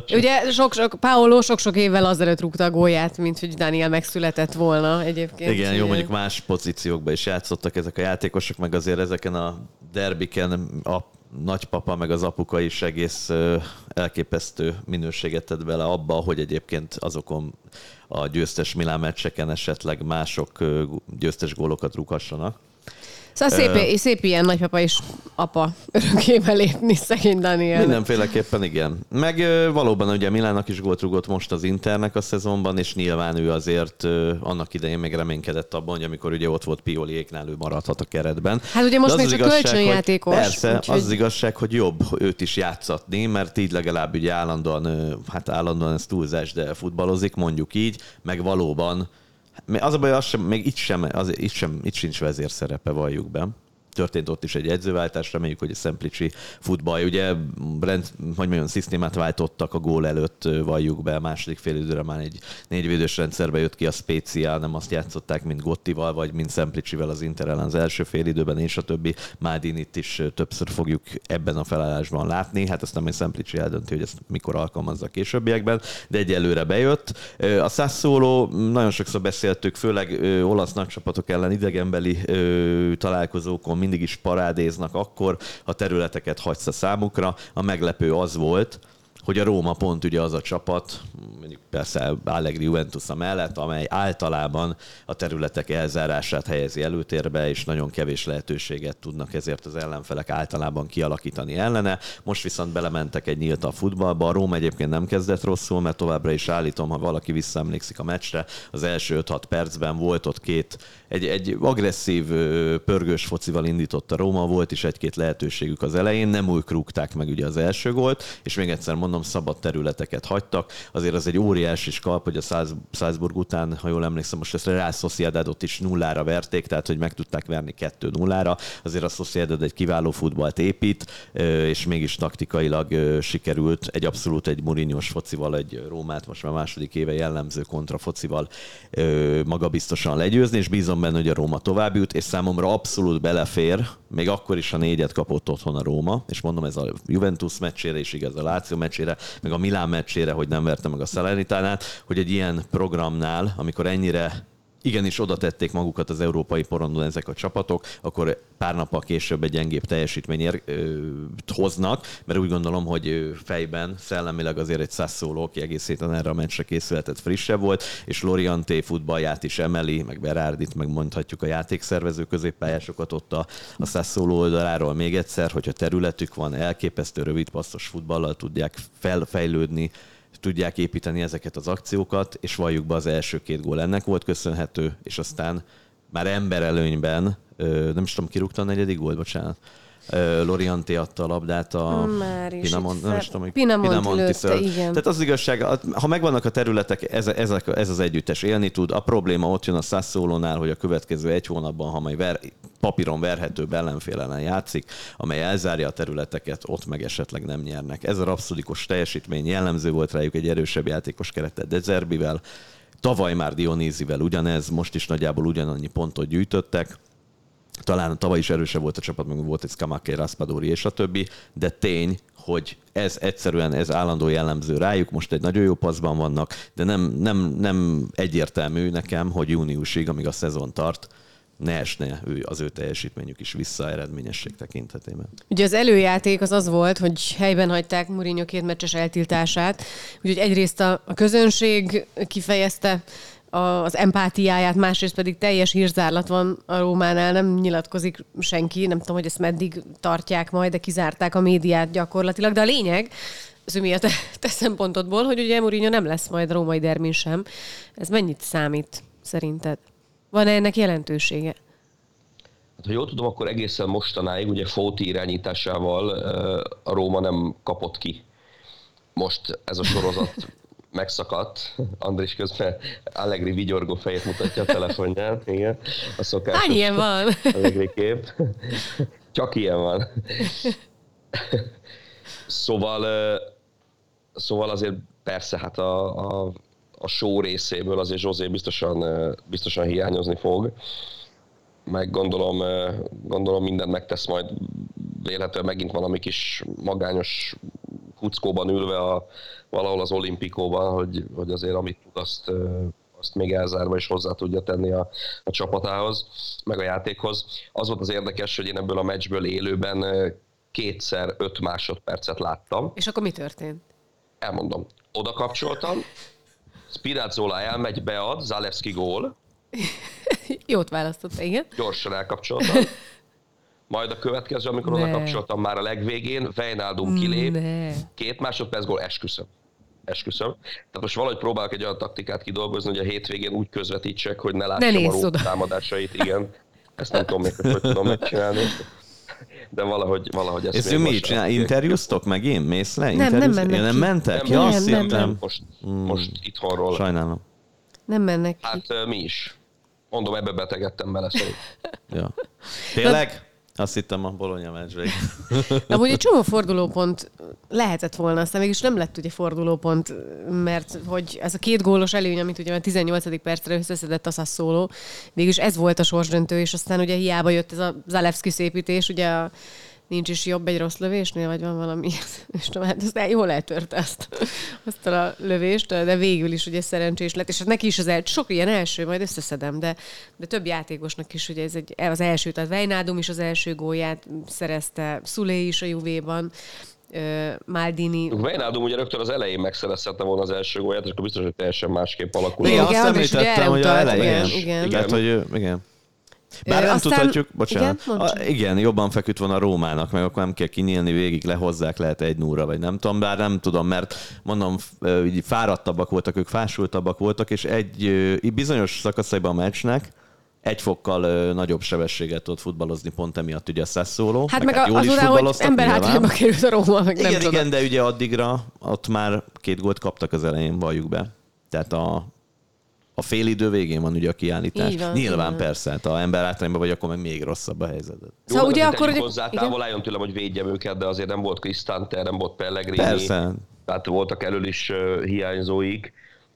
[LAUGHS] Ugye sok-sok, Paolo sok-sok évvel azelőtt rúgta a gólját, mint hogy Daniel megszületett volna egyébként. Igen, jó, mondjuk más pozíciókban is játszottak ezek a játékosok, meg azért ezeken a derbiken a nagypapa meg az apuka is egész elképesztő minőséget tett bele abba, hogy egyébként azokon a győztes Milán meccseken esetleg mások győztes gólokat rúghassanak. Szóval szép, uh, szép ilyen nagypapa és apa örökkébe lépni, szegény Daniel. Mindenféleképpen igen. Meg valóban ugye Milánnak is gólt rúgott most az Internek a szezonban, és nyilván ő azért annak idején még reménykedett abban, hogy amikor ugye ott volt Pioliéknál, ő maradhat a keretben. Hát ugye most még csak kölcsönjátékos. Persze, úgyhogy... az, az igazság, hogy jobb őt is játszatni, mert így legalább ugye állandóan, hát állandóan ez túlzás, de futballozik, mondjuk így, meg valóban az a baj, az sem, még itt sem, az, itt, sem, itt sincs vezérszerepe, valljuk be történt ott is egy edzőváltás, reméljük, hogy a Szemplicsi futball, ugye rend, hogy mondjam, szisztémát váltottak a gól előtt, valljuk be, a második fél időre már egy négyvédős rendszerbe jött ki a Spécia, nem azt játszották, mint Gottival, vagy mint Szemplicsivel az Inter ellen az első fél időben, és a többi. Mádinit is többször fogjuk ebben a felállásban látni. Hát azt nem egy Szemplicsi eldönti, hogy ezt mikor alkalmazza a későbbiekben, de egyelőre bejött. A Sassuolo, nagyon sokszor beszéltük, főleg olasz nagycsapatok ellen idegenbeli találkozókon mindig is parádéznak akkor, ha területeket hagysz a számukra. A meglepő az volt, hogy a Róma pont ugye az a csapat, mondjuk persze Allegri Juventus mellett, amely általában a területek elzárását helyezi előtérbe, és nagyon kevés lehetőséget tudnak ezért az ellenfelek általában kialakítani ellene. Most viszont belementek egy nyílt a futballba. A Róma egyébként nem kezdett rosszul, mert továbbra is állítom, ha valaki visszaemlékszik a meccsre, az első 5-6 percben volt ott két, egy, egy agresszív pörgős focival indított a Róma, volt is egy-két lehetőségük az elején, nem úgy krúgták meg ugye az első gólt, és még egyszer mondom, szabad területeket hagytak. Azért az egy óriási skalp, hogy a Salzburg után, ha jól emlékszem, most ezt a Real Sociedadot is nullára verték, tehát hogy meg tudták verni kettő nullára. Azért a Sociedad egy kiváló futballt épít, és mégis taktikailag sikerült egy abszolút egy Mourinhos focival, egy Rómát most már második éve jellemző kontra focival magabiztosan legyőzni, és bízom benne, hogy a Róma tovább jut, és számomra abszolút belefér, még akkor is a négyet kapott otthon a Róma, és mondom, ez a Juventus meccsére is igaz, a Láció meccsére, meg a Milán meccsére, hogy nem verte meg a Salernitánát, hogy egy ilyen programnál, amikor ennyire igenis oda tették magukat az európai porondon ezek a csapatok, akkor pár nappal később egy gyengébb teljesítmény hoznak, mert úgy gondolom, hogy fejben, szellemileg azért egy Sassuolo, aki egész héten erre a meccsre készületett frissebb volt, és Lorienté futballját is emeli, meg Berardit, meg mondhatjuk a játékszervező középpályásokat ott a, a Sassuolo oldaláról még egyszer, hogyha területük van, elképesztő rövid passzos futballal tudják felfejlődni, tudják építeni ezeket az akciókat, és valljuk be az első két gól ennek volt köszönhető, és aztán már emberelőnyben, nem is tudom, kirúgta a negyedik gólt, bocsánat, Lorianti adta a labdát a Pinamont, nem is tudom, Pinamont Pinamonti lőtte, igen. Tehát az igazság, ha megvannak a területek, ez, ez, ez az együttes élni tud. A probléma ott jön a Sassuolónál, hogy a következő egy hónapban, ha majd ver, papíron verhetőbb ellenfél ellen játszik, amely elzárja a területeket, ott meg esetleg nem nyernek. Ez a rapszodikus teljesítmény jellemző volt rájuk egy erősebb játékos keretet Dezerbivel, tavaly már Dionízivel ugyanez, most is nagyjából ugyanannyi pontot gyűjtöttek, talán tavaly is erősebb volt a csapat, meg volt egy Skamaké, Raspadori és a többi, de tény, hogy ez egyszerűen ez állandó jellemző rájuk, most egy nagyon jó paszban vannak, de nem, nem, nem egyértelmű nekem, hogy júniusig, amíg a szezon tart, ne esne ő, az ő teljesítményük is vissza eredményesség tekintetében. Ugye az előjáték az az volt, hogy helyben hagyták Mourinho két meccses eltiltását, úgyhogy egyrészt a, a közönség kifejezte az empátiáját, másrészt pedig teljes hírzárlat van a Rómánál, nem nyilatkozik senki, nem tudom, hogy ezt meddig tartják majd, de kizárták a médiát gyakorlatilag, de a lényeg, az ő miatt te szempontodból, hogy ugye Mourinho nem lesz majd római dermin sem. Ez mennyit számít szerinted? Van-e ennek jelentősége? Hát, ha jól tudom, akkor egészen mostanáig ugye Fóti irányításával a Róma nem kapott ki. Most ez a sorozat megszakadt. Andris közben Allegri vigyorgó fejét mutatja a telefonján. Igen. A szokásos Hány ilyen van? Allegri kép. Csak ilyen van. Szóval, szóval azért persze, hát a, a, a show részéből azért Zsózé biztosan, biztosan hiányozni fog. Meg gondolom, gondolom mindent megtesz majd véletlenül megint valami kis magányos kuckóban ülve a, valahol az olimpikóban, hogy, hogy azért amit tud, azt, azt még elzárva is hozzá tudja tenni a, a csapatához, meg a játékhoz. Az volt az érdekes, hogy én ebből a meccsből élőben kétszer öt másodpercet láttam. És akkor mi történt? Elmondom. Oda kapcsoltam, Spirazzola elmegy, bead, Zalewski gól. [LAUGHS] Jót választotta, igen. Gyorsan elkapcsoltam. Majd a következő, amikor ne. oda kapcsoltam már a legvégén, Wijnaldum kilép, ne. két másodperc gól, esküszöm. Esküszöm. Tehát most valahogy próbálok egy olyan taktikát kidolgozni, hogy a hétvégén úgy közvetítsek, hogy ne lássam ne a oda. támadásait. Igen. Ezt nem tudom még, hogy tudom megcsinálni. De valahogy, valahogy ezt Ez mi csinál? Interjúztok meg én? Mész le? Nem, nem mennek nem mentek? Nem, ja, nem, nem, nem. Most, most itthonról. Sajnálom. Nem mennek ki. Hát mi is. Mondom, ebbe betegedtem bele, szóval. ja. Tényleg? Azt hittem a Bologna meccsvég. [LAUGHS] Amúgy egy csomó fordulópont lehetett volna, aztán mégis nem lett ugye fordulópont, mert hogy ez a két gólos előny, amit ugye a 18. percre összeszedett a Sassuolo, mégis ez volt a sorsdöntő, és aztán ugye hiába jött ez a Zalewski szépítés, ugye a nincs is jobb egy rossz lövésnél, vagy van valami, [LAUGHS] és tudom, hát ezt jól eltört ezt, azt a lövést, de végül is ugye szerencsés lett, és hát neki is az el, sok ilyen első, majd összeszedem, de, de több játékosnak is ugye ez egy, az első, tehát Vejnádum is az első gólját szerezte, Szulé is a Juvéban, Maldini. Vejnádum ugye rögtön az elején megszerezhette volna az első gólját, és akkor biztos, hogy teljesen másképp alakul. Igen, azt említettem, hogy a elején. Igen, igen. Tehát, hogy, igen. Bár nem Aztán, tudhatjuk, bocsánat, igen, a, igen, jobban feküdt van a Rómának, meg akkor nem kell kinyílni végig, lehozzák lehet egy núra, vagy nem tudom, bár nem tudom, mert mondom, így fáradtabbak voltak, ők fásultabbak voltak, és egy bizonyos szakaszaiban a meccsnek, egy fokkal ö, nagyobb sebességet tudott futballozni pont emiatt ugye a Sassuolo. Hát meg, meg hát jól az is oda, hogy ember hátrányba került a Róma, meg igen, nem igen, tudom. de ugye addigra ott már két gólt kaptak az elején, valljuk be. Tehát a, a fél idő végén van ugye a kiállítás. van, Nyilván igen. persze, hát ha ember hátrányban vagy, akkor meg még rosszabb a helyzet. Szóval Jó, ugye akkor... Hogy... Hozzá távol álljon tőlem, hogy védjem őket, de azért nem volt Cristante, nem volt Pellegrini. Persze. Tehát voltak elől is uh, hiányzóik.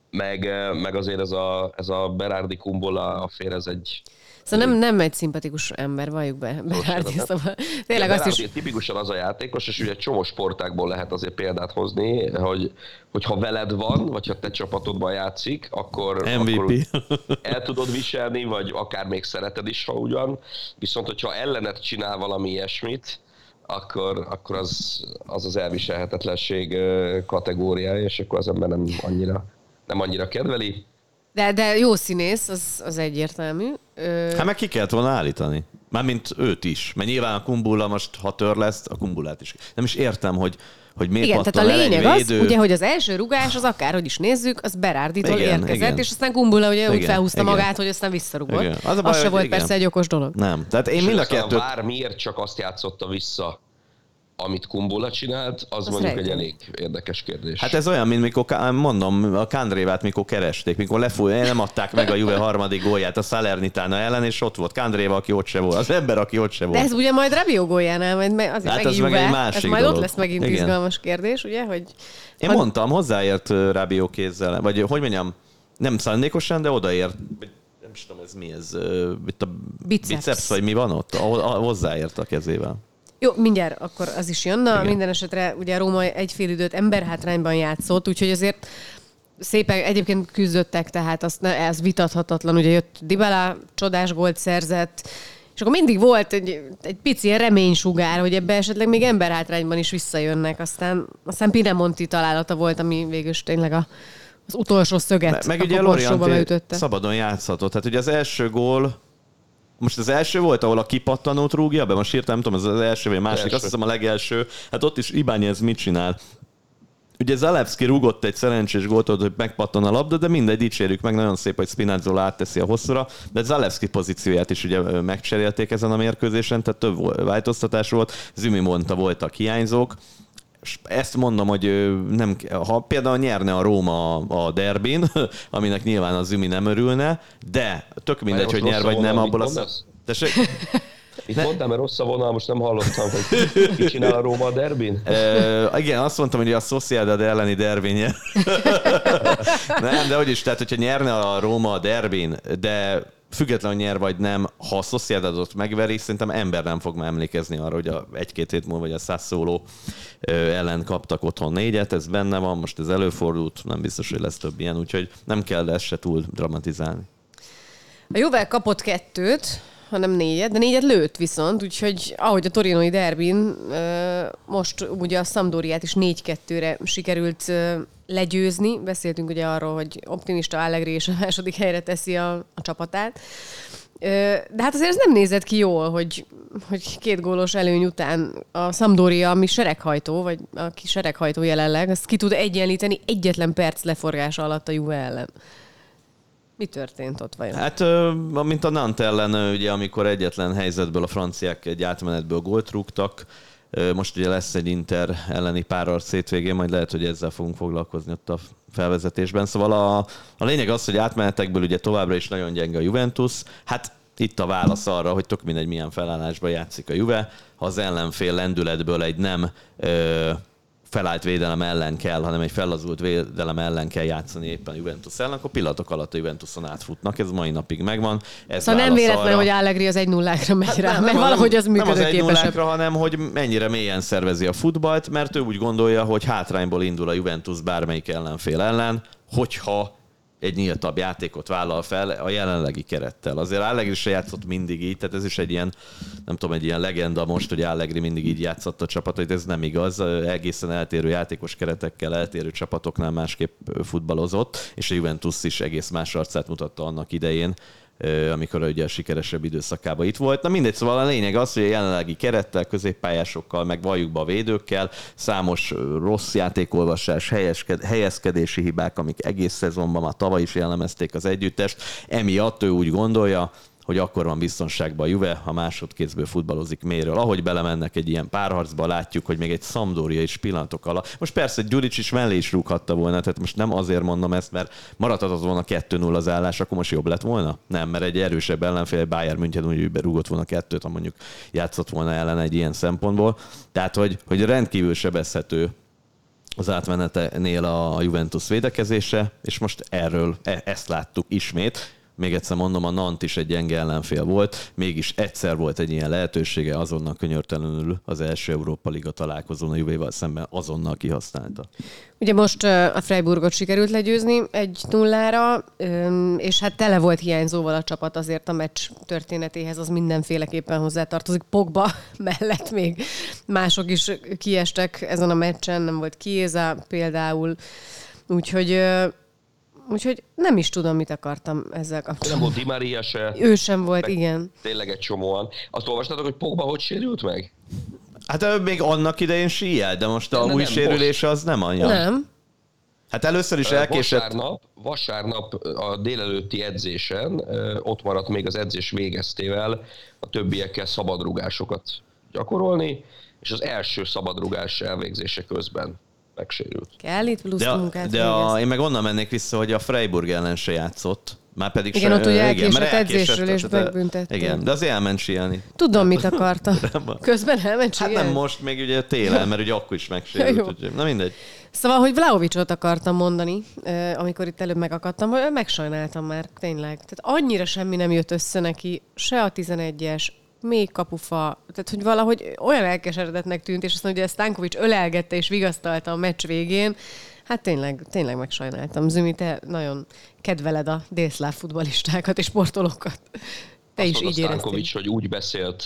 meg, meg azért ez a, ez a Berardi Kumbola fér, ez egy, Szóval nem, nem egy szimpatikus ember, valljuk be, Berardi, szóval tényleg ja, azt is... tipikusan az a játékos, és ugye csomó sportákból lehet azért példát hozni, hogy, hogy ha veled van, vagy ha te csapatodban játszik, akkor, MVP. akkor el tudod viselni, vagy akár még szereted is, ha ugyan. Viszont, hogyha ellened csinál valami ilyesmit, akkor, akkor az, az az elviselhetetlenség kategóriája, és akkor az ember nem annyira, nem annyira kedveli. De, de jó színész, az, az egyértelmű. Ö... Hát meg ki kellett volna állítani. Mármint őt is. Mert nyilván a kumbula most, ha tör lesz, a kumbulát is. Nem is értem, hogy, hogy miért Igen, tehát a lényeg az, védő... ugye, hogy az első rugás, az akárhogy is nézzük, az Berárditól igen, érkezett, igen. és aztán Kumbula ugye igen, úgy felhúzta igen. magát, hogy aztán visszarugott. Igen. Az, a baj, az se volt igen. persze egy okos dolog. Nem. Tehát én mind a kettőt... Vár miért csak azt játszotta vissza, amit Kumbula csinált, az, az mondjuk rejtő. egy elég érdekes kérdés. Hát ez olyan, mint mikor, mondom, a Kandrévát mikor keresték, mikor lefúj, nem adták meg a Juve harmadik gólját a Salernitana ellen, és ott volt Kandréva, aki ott se volt, az ember, aki ott se volt. De ez ugye majd Rabió góljánál, majd azért hát ez meg egy másik ez majd dolog. ott lesz megint Igen. izgalmas kérdés, ugye, hogy... Én had... mondtam, hozzáért Rabió kézzel, vagy hogy mondjam, nem szándékosan, de odaért, nem is tudom, ez mi ez, itt a biceps, biceps vagy mi van ott, hozzáért a kezével. Jó, mindjárt akkor az is jön. Na, minden esetre ugye Róma egy fél időt emberhátrányban játszott, úgyhogy azért szépen egyébként küzdöttek, tehát az, ez vitathatatlan. Ugye jött Dybala, csodás gólt szerzett, és akkor mindig volt egy, egy pici reménysugár, hogy ebbe esetleg még emberhátrányban is visszajönnek. Aztán, aztán Pinemonti találata volt, ami végül tényleg a, az utolsó szöget meg, meg ugye Lorient szabadon játszhatott. Tehát ugye az első gól most az első volt, ahol a kipattanót rúgja be? Most írtam, nem tudom, ez az első vagy a második, első. azt hiszem a legelső. Hát ott is Ibányez mit csinál? Ugye Zalewski rúgott egy szerencsés gólt, hogy megpattan a labda, de mindegy, dicsérjük meg, nagyon szép, hogy Spinazzola átteszi a hosszúra, de Zalewski pozícióját is ugye megcserélték ezen a mérkőzésen, tehát több változtatás volt, Zümi mondta, voltak hiányzók, és ezt mondom, hogy nem, ha például nyerne a Róma a derbin, [LAUGHS] aminek nyilván az Zümi nem örülne, de tök mindegy, hogy nyer vagy nem, abból az... Tessék? [LAUGHS] Itt mondtam, mert rossz a vonal, most nem hallottam, hogy ki csinál a Róma a derbin? E, igen, azt mondtam, hogy a Sociedad elleni derbinje. [LAUGHS] nem, de hogy is, tehát hogyha nyerne a Róma a derbin, de függetlenül nyer vagy nem, ha a Sociedadot megveri, szerintem ember nem fog már emlékezni arra, hogy a egy-két hét múlva vagy a Sassuolo ellen kaptak otthon négyet, ez benne van, most ez előfordult, nem biztos, hogy lesz több ilyen, úgyhogy nem kell ezt se túl dramatizálni. A Juve kapott kettőt, hanem négyet, de négyet lőtt viszont, úgyhogy ahogy a torinoi derbin, most ugye a Sampdoriát is 4-2-re sikerült legyőzni. Beszéltünk ugye arról, hogy optimista Allegri és a második helyre teszi a, a csapatát. De hát azért ez nem nézett ki jól, hogy, hogy két gólos előny után a Sampdoria, ami sereghajtó, vagy aki sereghajtó jelenleg, azt ki tud egyenlíteni egyetlen perc leforgása alatt a Juve ellen. Mi történt ott vajon? Hát, mint a Nant ellen, ugye, amikor egyetlen helyzetből a franciák egy átmenetből gólt rúgtak, most ugye lesz egy Inter elleni párarc szétvégén, majd lehet, hogy ezzel fogunk foglalkozni ott a felvezetésben. Szóval a, a lényeg az, hogy átmenetekből ugye továbbra is nagyon gyenge a Juventus. Hát itt a válasz arra, hogy tök mindegy milyen felállásban játszik a Juve. Ha az ellenfél lendületből egy nem ö, felállt védelem ellen kell, hanem egy fellazult védelem ellen kell játszani éppen Juventus ellen, akkor pillanatok alatt a Juventuson átfutnak, ez mai napig megvan. Ez szóval nem véletlen, arra... hogy Allegri az egy nullákra megy hát rá, nem, mert nem, valahogy az működőképesebb. Nem az egy nullákra, hanem hogy mennyire mélyen szervezi a futballt, mert ő úgy gondolja, hogy hátrányból indul a Juventus bármelyik ellenfél ellen, hogyha egy nyíltabb játékot vállal fel a jelenlegi kerettel. Azért Allegri se játszott mindig így, tehát ez is egy ilyen, nem tudom, egy ilyen legenda most, hogy Allegri mindig így játszott a csapatot, ez nem igaz. Egészen eltérő játékos keretekkel, eltérő csapatoknál másképp futballozott, és a Juventus is egész más arcát mutatta annak idején, amikor ugye a sikeresebb időszakában itt volt. Na mindegy, szóval a lényeg az, hogy a jelenlegi kerettel, középpályásokkal, meg valljuk be a védőkkel, számos rossz játékolvasás, helyesked, helyezkedési hibák, amik egész szezonban már tavaly is jellemezték az együttest. Emiatt ő úgy gondolja, hogy akkor van biztonságban a Juve, ha másodkézből futballozik méről. Ahogy belemennek egy ilyen párharcba, látjuk, hogy még egy Sampdoria is pillanatok alatt. Most persze Gyuric is mellé is rúghatta volna, tehát most nem azért mondom ezt, mert maradhatott volna 2-0 az állás, akkor most jobb lett volna? Nem, mert egy erősebb ellenfél, Bayern München úgy rúgott volna kettőt, ha mondjuk játszott volna ellen egy ilyen szempontból. Tehát, hogy, hogy rendkívül sebezhető az átmenetenél a Juventus védekezése, és most erről e- ezt láttuk ismét. Még egyszer mondom, a Nant is egy gyenge ellenfél volt, mégis egyszer volt egy ilyen lehetősége, azonnal könyörtelenül az első Európa Liga találkozón a Juvéval szemben azonnal kihasználta. Ugye most a Freiburgot sikerült legyőzni egy nullára, és hát tele volt hiányzóval a csapat azért a meccs történetéhez, az mindenféleképpen hozzátartozik. Pogba [LAUGHS] mellett még mások is kiestek ezen a meccsen, nem volt Kieza például, úgyhogy Úgyhogy nem is tudom, mit akartam ezzel kapcsolatban. Nem volt Di Maria se. Ő sem volt, igen. Tényleg egy csomóan. Azt olvastatok, hogy Pogba hogy sérült meg? Hát még annak idején síjel, de most a nem, új nem, sérülése az nem anya. Nem. Hát először is elkésett. Vasárnap, vasárnap a délelőtti edzésen ott maradt még az edzés végeztével a többiekkel szabadrugásokat gyakorolni, és az első szabadrugás elvégzése közben megsérült. Kell itt plusz de, munkát De a, én meg onnan mennék vissza, hogy a Freiburg ellen se játszott. Már pedig igen, se, ott ugye elkésett edzésről és megbüntették. Igen, de azért elment síelni. Tudom, mit akarta. [LAUGHS] Közben elment síelni? Hát nem most, még ugye télen, mert ugye akkor is megsérült. Úgyhogy, na mindegy. Szóval, hogy Vlaovicsot akartam mondani, amikor itt előbb megakadtam, hogy megsajnáltam már, tényleg. Tehát annyira semmi nem jött össze neki, se a 11-es, még kapufa, tehát hogy valahogy olyan elkeseredetnek tűnt, és azt mondja, hogy Stankovics ölelgette és vigasztalta a meccs végén, Hát tényleg, tényleg megsajnáltam. Zümi, te nagyon kedveled a délszláv futbalistákat és sportolókat. Te Azt is így Stankovics, hogy úgy beszélt,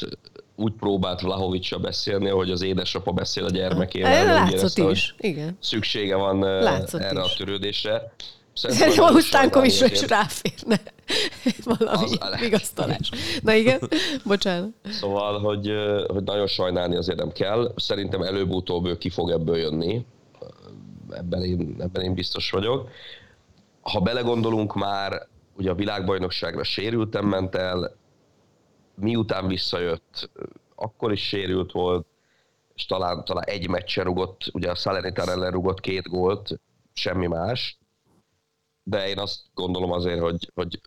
úgy próbált Vlahovicsra beszélni, hogy az édesapa beszél a gyermekével. Látszott is, igen. Szüksége van Látszott erre is. a törődésre. Szerintem Stankovicsra is ráférne [LAUGHS] valami az, vigasztalás. Na igen, bocsánat. Szóval, hogy, hogy nagyon sajnálni azért nem kell. Szerintem előbb-utóbb ő ki fog ebből jönni. Ebben én, ebben én biztos vagyok. Ha belegondolunk már, ugye a világbajnokságra sérültem ment el, miután visszajött, akkor is sérült volt, és talán, talán egy meccsen rugott, ugye a Salernitán ellen rugott két gólt, semmi más, de én azt gondolom azért, hogy, hogy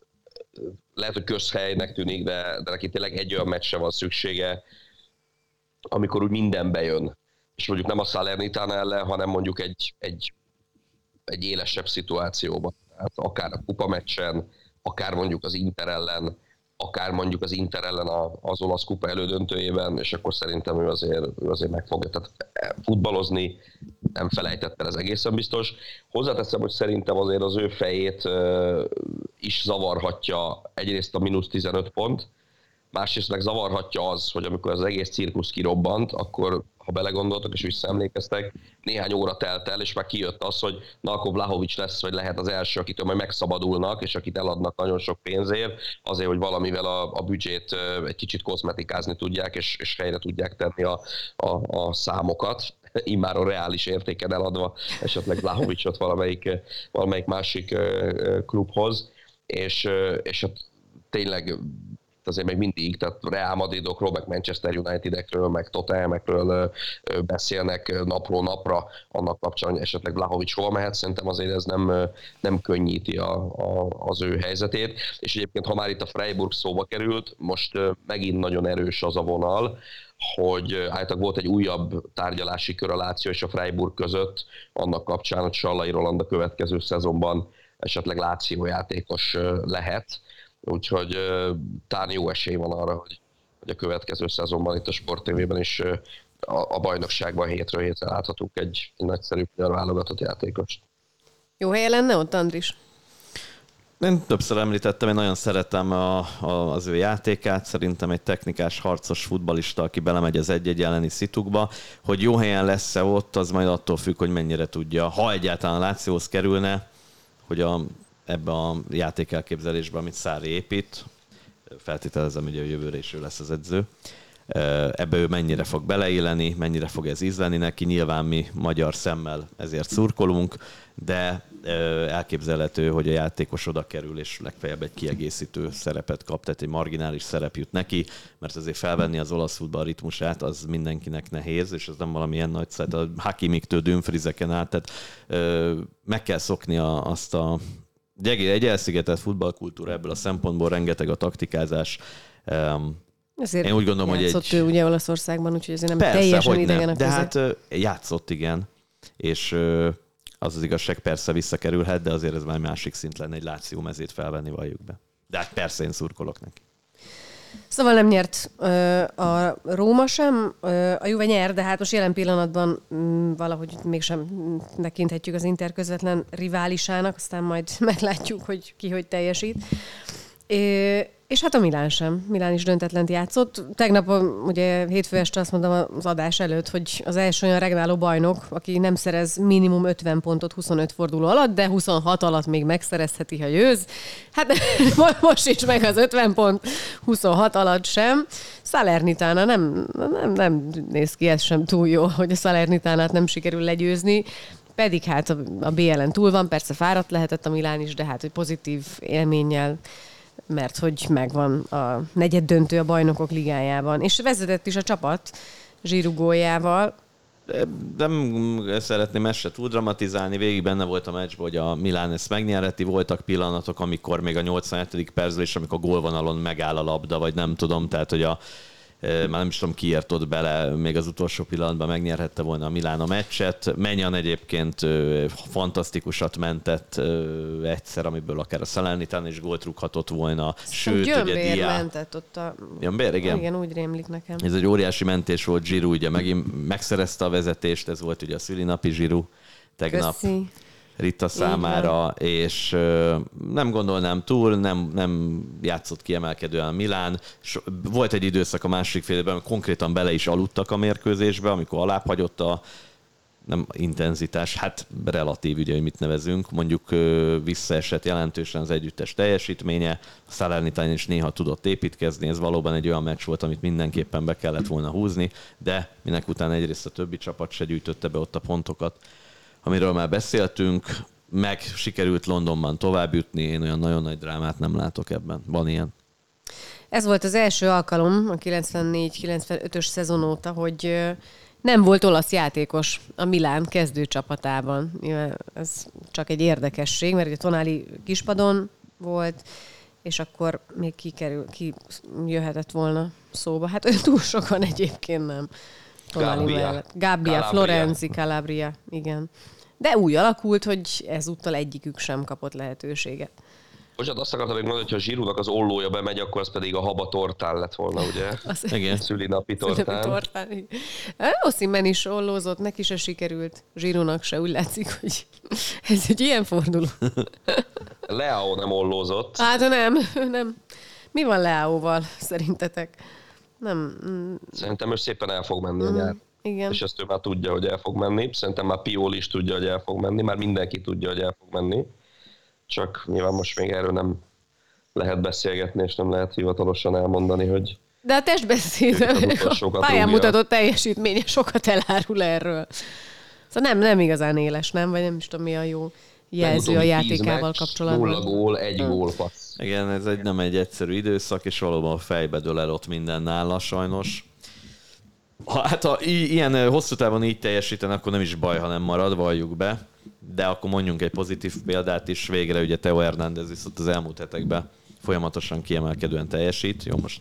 lehet, hogy közhelynek tűnik, de, de neki tényleg egy olyan meccsre van szüksége, amikor úgy minden bejön. És mondjuk nem a Salernitán ellen, hanem mondjuk egy, egy, egy élesebb szituációban. Tehát akár a kupa meccsen, akár mondjuk az Inter ellen, akár mondjuk az Inter ellen az olasz kupa elődöntőjében, és akkor szerintem ő azért, ő azért meg fogja. Tehát futballozni nem felejtett el, ez egészen biztos. Hozzáteszem, hogy szerintem azért az ő fejét is zavarhatja egyrészt a mínusz 15 pont, másrészt meg zavarhatja az, hogy amikor az egész cirkusz kirobbant, akkor ha belegondoltak és visszaemlékeztek, néhány óra telt el, és már kijött az, hogy na akkor Vlahovics lesz, vagy lehet az első, akitől majd megszabadulnak, és akit eladnak nagyon sok pénzért, azért, hogy valamivel a, a büdzsét egy kicsit kozmetikázni tudják, és, és helyre tudják tenni a, a, a számokat [LAUGHS] immár a reális értéken eladva esetleg Vlahovicsot valamelyik, valamelyik másik klubhoz, és, és tényleg azért még mindig, tehát Real Madridokról, meg Manchester Unitedekről, meg Tottenhamekről beszélnek napról napra annak kapcsán, hogy esetleg Vlahovics hova mehet, szerintem azért ez nem, nem könnyíti a, a, az ő helyzetét. És egyébként, ha már itt a Freiburg szóba került, most megint nagyon erős az a vonal, hogy általában volt egy újabb tárgyalási kör a Láció és a Freiburg között, annak kapcsán, hogy Sallai Roland a következő szezonban esetleg Láció játékos lehet úgyhogy talán jó esély van arra, hogy, hogy a következő szezonban itt a Sport TV-ben is a, a bajnokságban hétről hétre láthatunk egy, nagyszerű válogatott játékost. Jó helye lenne ott, Andris? Én többször említettem, én nagyon szeretem a, a, az ő játékát, szerintem egy technikás, harcos futbalista, aki belemegy az egy-egy elleni szitukba. Hogy jó helyen lesz-e ott, az majd attól függ, hogy mennyire tudja. Ha egyáltalán a Lációhoz kerülne, hogy a ebbe a játékelképzelésbe, amit Szári épít, feltételezem, hogy a jövőre is ő lesz az edző, ebbe ő mennyire fog beleéleni, mennyire fog ez ízleni neki, nyilván mi magyar szemmel ezért szurkolunk, de elképzelhető, hogy a játékos oda kerül, és legfeljebb egy kiegészítő szerepet kap, tehát egy marginális szerep jut neki, mert azért felvenni az olasz futball ritmusát, az mindenkinek nehéz, és ez nem valamilyen nagy szert, a Hakimiktől Dünfrizeken át, tehát meg kell szokni azt a Gyegi, egy elszigetelt futballkultúra ebből a szempontból, rengeteg a taktikázás. Ezért Én úgy gondolom, hogy egy... ő ugye Olaszországban, úgyhogy ezért nem Persze, teljesen idegen nem. De hát játszott, igen. és az az igazság persze visszakerülhet, de azért ez már másik szint lenne egy Láció mezét felvenni, valljuk be. De hát persze én szurkolok neki. Szóval nem nyert ö, a Róma sem, ö, a Juve nyer, de hát most jelen pillanatban m, mm, valahogy mégsem nekinthetjük az Inter közvetlen riválisának, aztán majd [LAUGHS] meglátjuk, hogy ki hogy teljesít. É, és hát a Milán sem. Milán is döntetlent játszott. Tegnap, ugye hétfő este azt mondtam az adás előtt, hogy az első olyan regnáló bajnok, aki nem szerez minimum 50 pontot 25 forduló alatt, de 26 alatt még megszerezheti, ha győz. Hát [LAUGHS] most is meg az 50 pont, 26 alatt sem. Salernitana nem, nem, nem néz ki ez sem túl jó, hogy a Salernitánát nem sikerül legyőzni pedig hát a BL-en túl van, persze fáradt lehetett a Milán is, de hát hogy pozitív élménnyel mert hogy megvan a negyed döntő a bajnokok ligájában. És vezetett is a csapat zsírugójával. Nem szeretném ezt se túl dramatizálni, végig benne volt a meccsben, hogy a Milán ezt megnyereti, voltak pillanatok, amikor még a 87. percben is, amikor gólvonalon megáll a labda, vagy nem tudom, tehát hogy a már nem is tudom ki ért ott bele, még az utolsó pillanatban megnyerhette volna a Milán a meccset. Menyan egyébként fantasztikusat mentett egyszer, amiből akár a Salernitán is gólt rúghatott volna. Sőt, Gyömbér ugye Diá... mentett ott a... Gyömbér, igen. Igen, úgy rémlik nekem. Ez egy óriási mentés volt, Giroud ugye megint megszerezte a vezetést, ez volt ugye a szülinapi Giroud tegnap. Köszi. Rita számára, és nem gondolnám túl, nem, nem játszott kiemelkedően a Milán. Volt egy időszak a másik félben, konkrétan bele is aludtak a mérkőzésbe, amikor alábbhagyott a nem intenzitás, hát relatív, ugye, hogy mit nevezünk, mondjuk visszaesett jelentősen az együttes teljesítménye, a Salernitán is néha tudott építkezni, ez valóban egy olyan meccs volt, amit mindenképpen be kellett volna húzni, de minek után egyrészt a többi csapat se gyűjtötte be ott a pontokat, amiről már beszéltünk, meg sikerült Londonban tovább jutni, én olyan nagyon nagy drámát nem látok ebben. Van ilyen? Ez volt az első alkalom a 94-95-ös szezon óta, hogy nem volt olasz játékos a Milán kezdő csapatában. Ez csak egy érdekesség, mert ugye Tonáli kispadon volt, és akkor még kikerül, ki jöhetett volna szóba. Hát ő [LAUGHS] túl sokan egyébként nem. Tonáli Gabbia. mellett. Gabbia, Calabria. Florenzi, Calabria, igen. De úgy alakult, hogy ezúttal egyikük sem kapott lehetőséget. Bocsánat, azt akartam még mondani, hogy ha Zsirúnak az ollója bemegy, akkor az pedig a haba tortán lett volna, ugye? [LAUGHS] Az Igen. Szülinapi tortán. Tortán. Oszimben is ollózott, neki se sikerült. Zsirúnak se úgy látszik, hogy [LAUGHS] ez egy ilyen forduló. [LAUGHS] Leao nem ollózott. Hát nem, nem. Mi van Leaóval szerintetek? Nem. Mm. Szerintem ő szépen el fog menni mm. a nyár. Igen. És ezt ő már tudja, hogy el fog menni. Szerintem már Piol is tudja, hogy el fog menni. Már mindenki tudja, hogy el fog menni. Csak nyilván most még erről nem lehet beszélgetni, és nem lehet hivatalosan elmondani, hogy de a testbeszéd, a pályán mutatott teljesítménye sokat elárul erről. Szóval nem, nem igazán éles, nem? Vagy nem is tudom, mi a jó jelző a játékával meccs, kapcsolatban. Nulla gól, egy hmm. gól passz. Igen, ez egy, nem egy egyszerű időszak, és valóban a fejbe dől el ott minden nála sajnos ha, hát ha ilyen hosszú távon így teljesíten, akkor nem is baj, ha nem marad, valljuk be. De akkor mondjunk egy pozitív példát is. Végre ugye Teo Hernández viszont az elmúlt hetekben folyamatosan kiemelkedően teljesít. Jó, most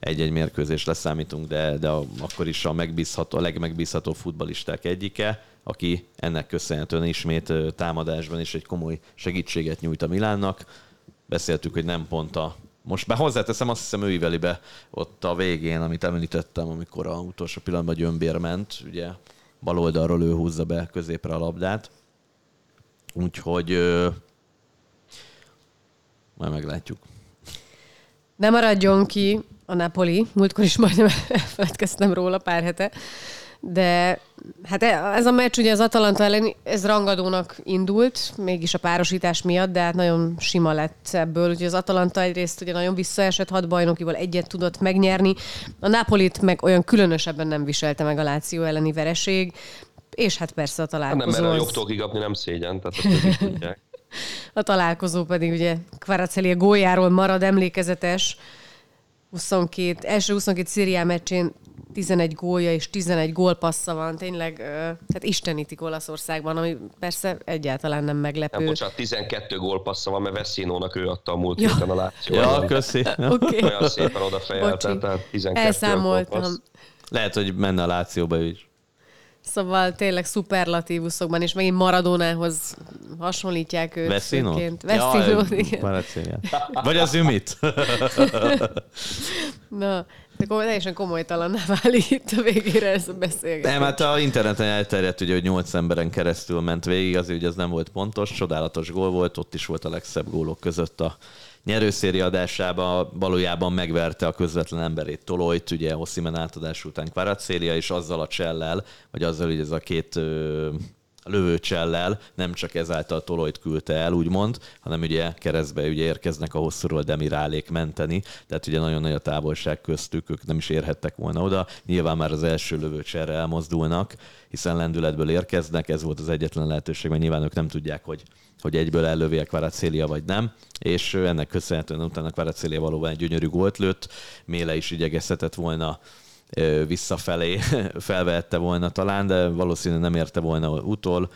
egy-egy mérkőzés leszámítunk, de, de akkor is a, megbízható, a legmegbízható futbalisták egyike, aki ennek köszönhetően ismét támadásban is egy komoly segítséget nyújt a Milánnak. Beszéltük, hogy nem pont a most be hozzáteszem, azt hiszem ő íveli be ott a végén, amit említettem, amikor a utolsó pillanatban Gyömbér ment, ugye bal oldalról ő húzza be középre a labdát. Úgyhogy ö, majd meglátjuk. Ne maradjon ki a Napoli, múltkor is majdnem [LAUGHS] elfeledkeztem róla pár hete, de hát e, ez a meccs ugye az Atalanta ellen, ez rangadónak indult, mégis a párosítás miatt, de hát nagyon sima lett ebből. Ugye az Atalanta egyrészt ugye nagyon visszaesett, hat bajnokival egyet tudott megnyerni. A Napolit meg olyan különösebben nem viselte meg a Láció elleni vereség, és hát persze a találkozó. Hát nem, mert a jogtól kikapni nem szégyen, tehát ezt tudják. [LAUGHS] A találkozó pedig ugye Kvaratskhelia gójáról marad emlékezetes. 22, első 22 Szíriá meccsén 11 gólja és 11 gólpassza van, tényleg, tehát istenítik Olaszországban, ami persze egyáltalán nem meglepő. Nem, bocsánat, 12 gólpassza van, mert Vessinónak ő adta a múlt ja. héten a Láció. Ja, köszi. [LAUGHS] okay. Olyan szépen odafejelte, tehát 12 Elszámoltam. Lehet, hogy menne a Lációba is. Szóval tényleg szuperlatívuszokban, és megint Maradónához hasonlítják őt. Veszino? főként. Veszino, igen. Vagy az ümit. [LAUGHS] Na, de komoly, teljesen komolytalanná válik itt a végére ez a beszélgetés. Nem, hát a interneten elterjedt, ugye, hogy nyolc emberen keresztül ment végig, azért, hogy ez nem volt pontos, csodálatos gól volt, ott is volt a legszebb gólok között a nyerőszéri adásában valójában megverte a közvetlen emberét Tolojt, ugye Ossimen átadás után Kvaratszéria, és azzal a csellel, vagy azzal, hogy ez a két ö, lövőcsellel nem csak ezáltal Tolojt küldte el, úgymond, hanem ugye keresztbe ugye érkeznek a hosszúról Demirálék menteni, tehát ugye nagyon nagy a távolság köztük, ők nem is érhettek volna oda. Nyilván már az első lövőcserre elmozdulnak, hiszen lendületből érkeznek, ez volt az egyetlen lehetőség, mert nyilván ők nem tudják, hogy, hogy egyből ellövi a Kvaratszélia vagy nem, és ennek köszönhetően utána Kvaratszélia valóban egy gyönyörű gólt lőtt, Méle is igyekezhetett volna visszafelé, [LAUGHS] felvehette volna talán, de valószínűleg nem érte volna utol,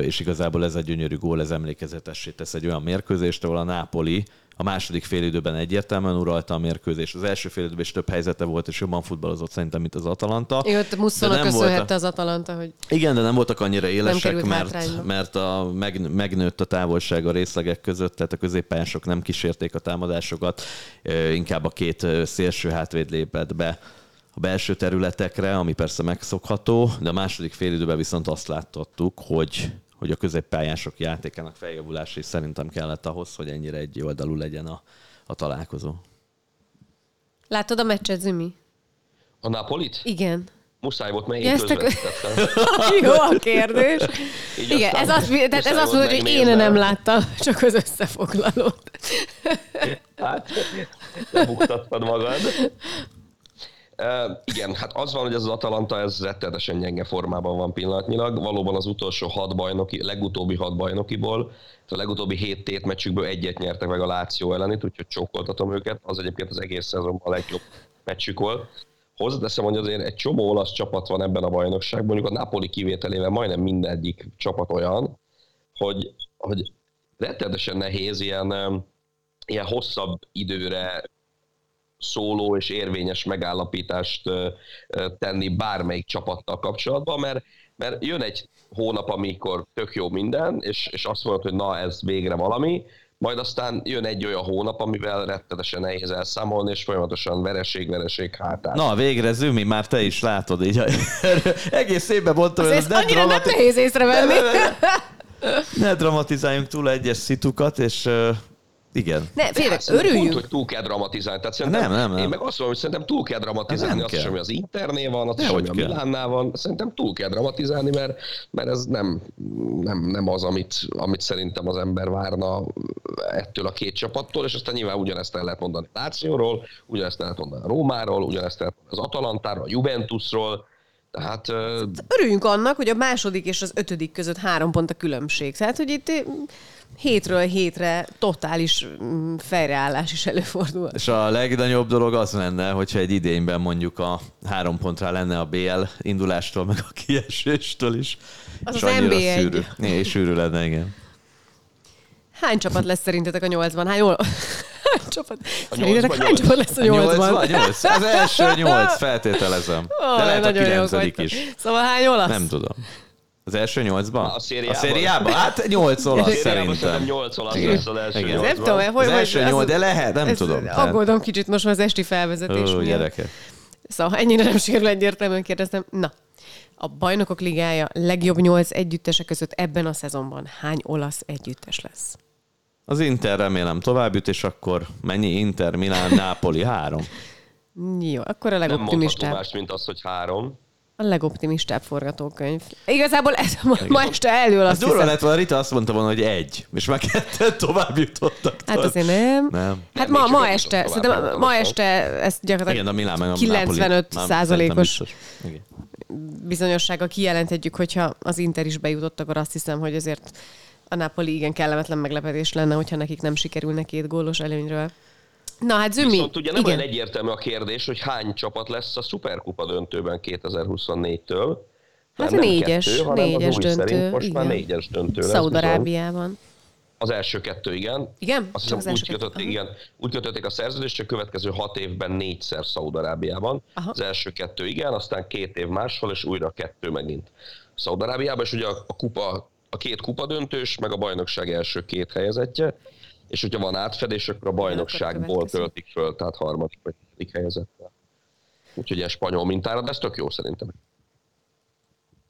és igazából ez a gyönyörű gól, ez emlékezetessé tesz egy olyan mérkőzést, ahol a Nápoli a második félidőben egyértelműen uralta a mérkőzés. Az első félidőben is több helyzete volt, és jobban futballozott szerintem, mint az Atalanta. Jó, nem köszönhette volt a- az Atalanta, hogy Igen, de nem voltak annyira élesek, mert, mert a, meg, megnőtt a távolság a részlegek között, tehát a középpályások nem kísérték a támadásokat, inkább a két szélső hátvéd lépett be a belső területekre, ami persze megszokható, de a második félidőben viszont azt láttattuk, hogy hogy a középpályások játékának feljavulása is szerintem kellett ahhoz, hogy ennyire egy oldalú legyen a, a találkozó. Látod a meccset, Zümi? A Napolit? Igen. Muszáj volt, mert Ja, én ezt a- közvetítettem. [LAUGHS] Jó a kérdés. Így Igen, ez azt, tehát ez azt mondod, hogy én nem láttam, csak az összefoglalót. Hát, lebuktattad magad. Igen, hát az van, hogy ez az Atalanta, ez rettenetesen gyenge formában van pillanatnyilag. Valóban az utolsó hat bajnoki, legutóbbi hat bajnokiból, a legutóbbi hét tétmeccsükből egyet nyertek meg a Láció ellenit, úgyhogy csókoltatom őket. Az egyébként az egész szezonban a legjobb meccsük volt. Hozzáteszem, hogy azért egy csomó olasz csapat van ebben a bajnokságban, mondjuk a Napoli kivételével majdnem mindegyik csapat olyan, hogy, hogy rettenetesen nehéz ilyen, ilyen hosszabb időre szóló és érvényes megállapítást tenni bármelyik csapattal kapcsolatban, mert, mert jön egy hónap, amikor tök jó minden, és, és azt mondod, hogy na ez végre valami, majd aztán jön egy olyan hónap, amivel rettetesen nehéz elszámolni, és folyamatosan vereség, vereség hátán. Na, végre Zümi, már te is látod, így [LAUGHS] egész évben mondtam, hogy Ez ez ne, annyira nem dramati- nehéz észrevenni. [LAUGHS] ne dramatizáljunk túl egyes szitukat, és uh, igen. Ne, félre, hát örüljünk. Pont, hogy túl kell dramatizálni. Tehát szerintem, Nem, nem, nem. Én meg azt mondom, hogy szerintem túl kell dramatizálni Nem azt kell. is, ami az Internél van, azt is, ami a. Milánnál van. Szerintem túl kell dramatizálni, mert, mert ez nem, nem, nem az, amit, amit szerintem az ember várna ettől a két csapattól, és aztán nyilván ugyanezt el lehet mondani a Lációról, ugyanezt el lehet mondani a Rómáról, ugyanezt el lehet mondani az Atalantáról, a Juventusról, tehát ö, Örüljünk annak, hogy a második és az ötödik között három pont a különbség. Tehát, hogy itt eh, hétről hétre totális mm, fejreállás is előfordul. És a legnagyobb dolog az lenne, hogyha egy idényben mondjuk a három pontra lenne a BL indulástól, meg a kieséstől is. Az és az annyira NB1. Szűrű. Né, és sűrű lenne, igen. Hány csapat lesz szerintetek a nyolcban? Hány, ol... hány [LAUGHS] csapat? Szerintetek nyolcban hány nyolc. csapat lesz a A nyolc, nyolcban? nyolc? Az első [LAUGHS] nyolc, feltételezem. De lehet a kilencedik is. Szóval hány olasz? Nem tudom. Az első nyolcban? A szériában? A szériában? Hát nyolc olasz szerintem. 8 olasz Igen. lesz az első Igen. Nem tudom, hogy Az első nyolc, de lehet, nem tudom. Aggódom kicsit most már az esti felvezetés Ó, gyerekek. Szóval ennyire nem sikerül egyértelműen kérdeztem. Na, a Bajnokok Ligája legjobb nyolc együttese között ebben a szezonban hány olasz együttes lesz? Az Inter remélem tovább jut, és akkor mennyi Inter, Milán, [LAUGHS] Nápoli? Három. Jó, akkor a Nem legoptimistább. más, mint az, hogy három. A legoptimistább forgatókönyv. Igazából ez ma, ma este elől Az azt durva lett volna, Rita azt mondta volna, hogy egy, és már ketten tovább jutottak. Hát azért nem. Nem. Hát Nem, ma, ma nem este, szerintem ma nem este ez gyakorlatilag Igen, a Milán meg a 95 Nápoli. Nem, százalékos bizonyossággal kijelenthetjük, hogyha az Inter is bejutott, akkor azt hiszem, hogy azért a Napoli igen kellemetlen meglepetés lenne, hogyha nekik nem sikerülne két gólos előnyről. Na hát Zümi, Viszont ugye nem igen. olyan egyértelmű a kérdés, hogy hány csapat lesz a Superkupa döntőben 2024-től. Hát nem négyes, kettő, hanem az négyes új döntő, Szerint most már igen. négyes döntő. Szaudarábiában. Az első kettő, igen. Igen? Azt hiszem az úgy Aha. igen, úgy kötötték a szerződést, hogy a következő hat évben négyszer Szaudarábiában. Az első kettő, igen, aztán két év máshol, és újra kettő megint Szaudarábiában, és ugye a, a kupa, a két kupa döntős, meg a bajnokság első két helyezettje, és hogyha van átfedés, akkor a bajnokságból töltik föl, tehát harmadik vagy negyedik helyezettel. Úgyhogy ilyen spanyol mintára, de ez tök jó szerintem.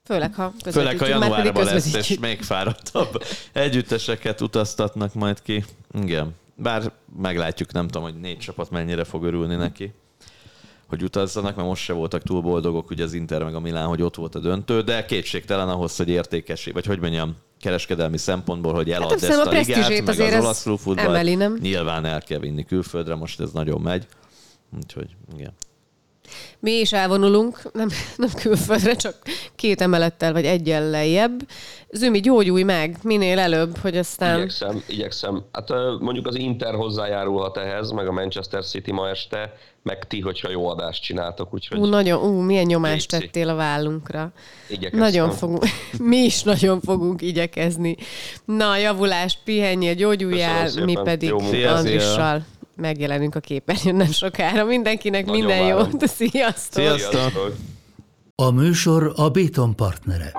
Főleg, ha Főleg, ha januárban lesz, és még fáradtabb együtteseket utaztatnak majd ki. Igen. Bár meglátjuk, nem tudom, hogy négy csapat mennyire fog örülni neki, hogy utazzanak, mert most se voltak túl boldogok, ugye az Inter meg a Milán, hogy ott volt a döntő, de kétségtelen ahhoz, hogy értékes, vagy hogy mondjam, kereskedelmi szempontból, hogy elad azt ezt a a ligát, meg az olasz klubfutballt, emeli, nem? nyilván el kell vinni külföldre, most ez nagyon megy. Úgyhogy, igen. Mi is elvonulunk, nem, nem külföldre, csak két emelettel vagy egyel lejjebb. Zümi, gyógyulj meg minél előbb, hogy aztán... Igyekszem, igyekszem. Hát mondjuk az Inter hozzájárulhat ehhez, meg a Manchester City ma este, meg ti, hogyha jó adást csináltok, úgyhogy Ú, nagyon, ú, milyen nyomást Léci. tettél a vállunkra. igyekeztem. Nagyon fogunk, [LAUGHS] mi is nagyon fogunk igyekezni. Na, javulást, pihenjél, gyógyuljál, mi pedig. Andrissal megjelenünk a képernyőn nem sokára. Mindenkinek Nagyon minden várom. jót, sziasztok! Sziasztok! Sziasztok! A műsor a Béton partnere.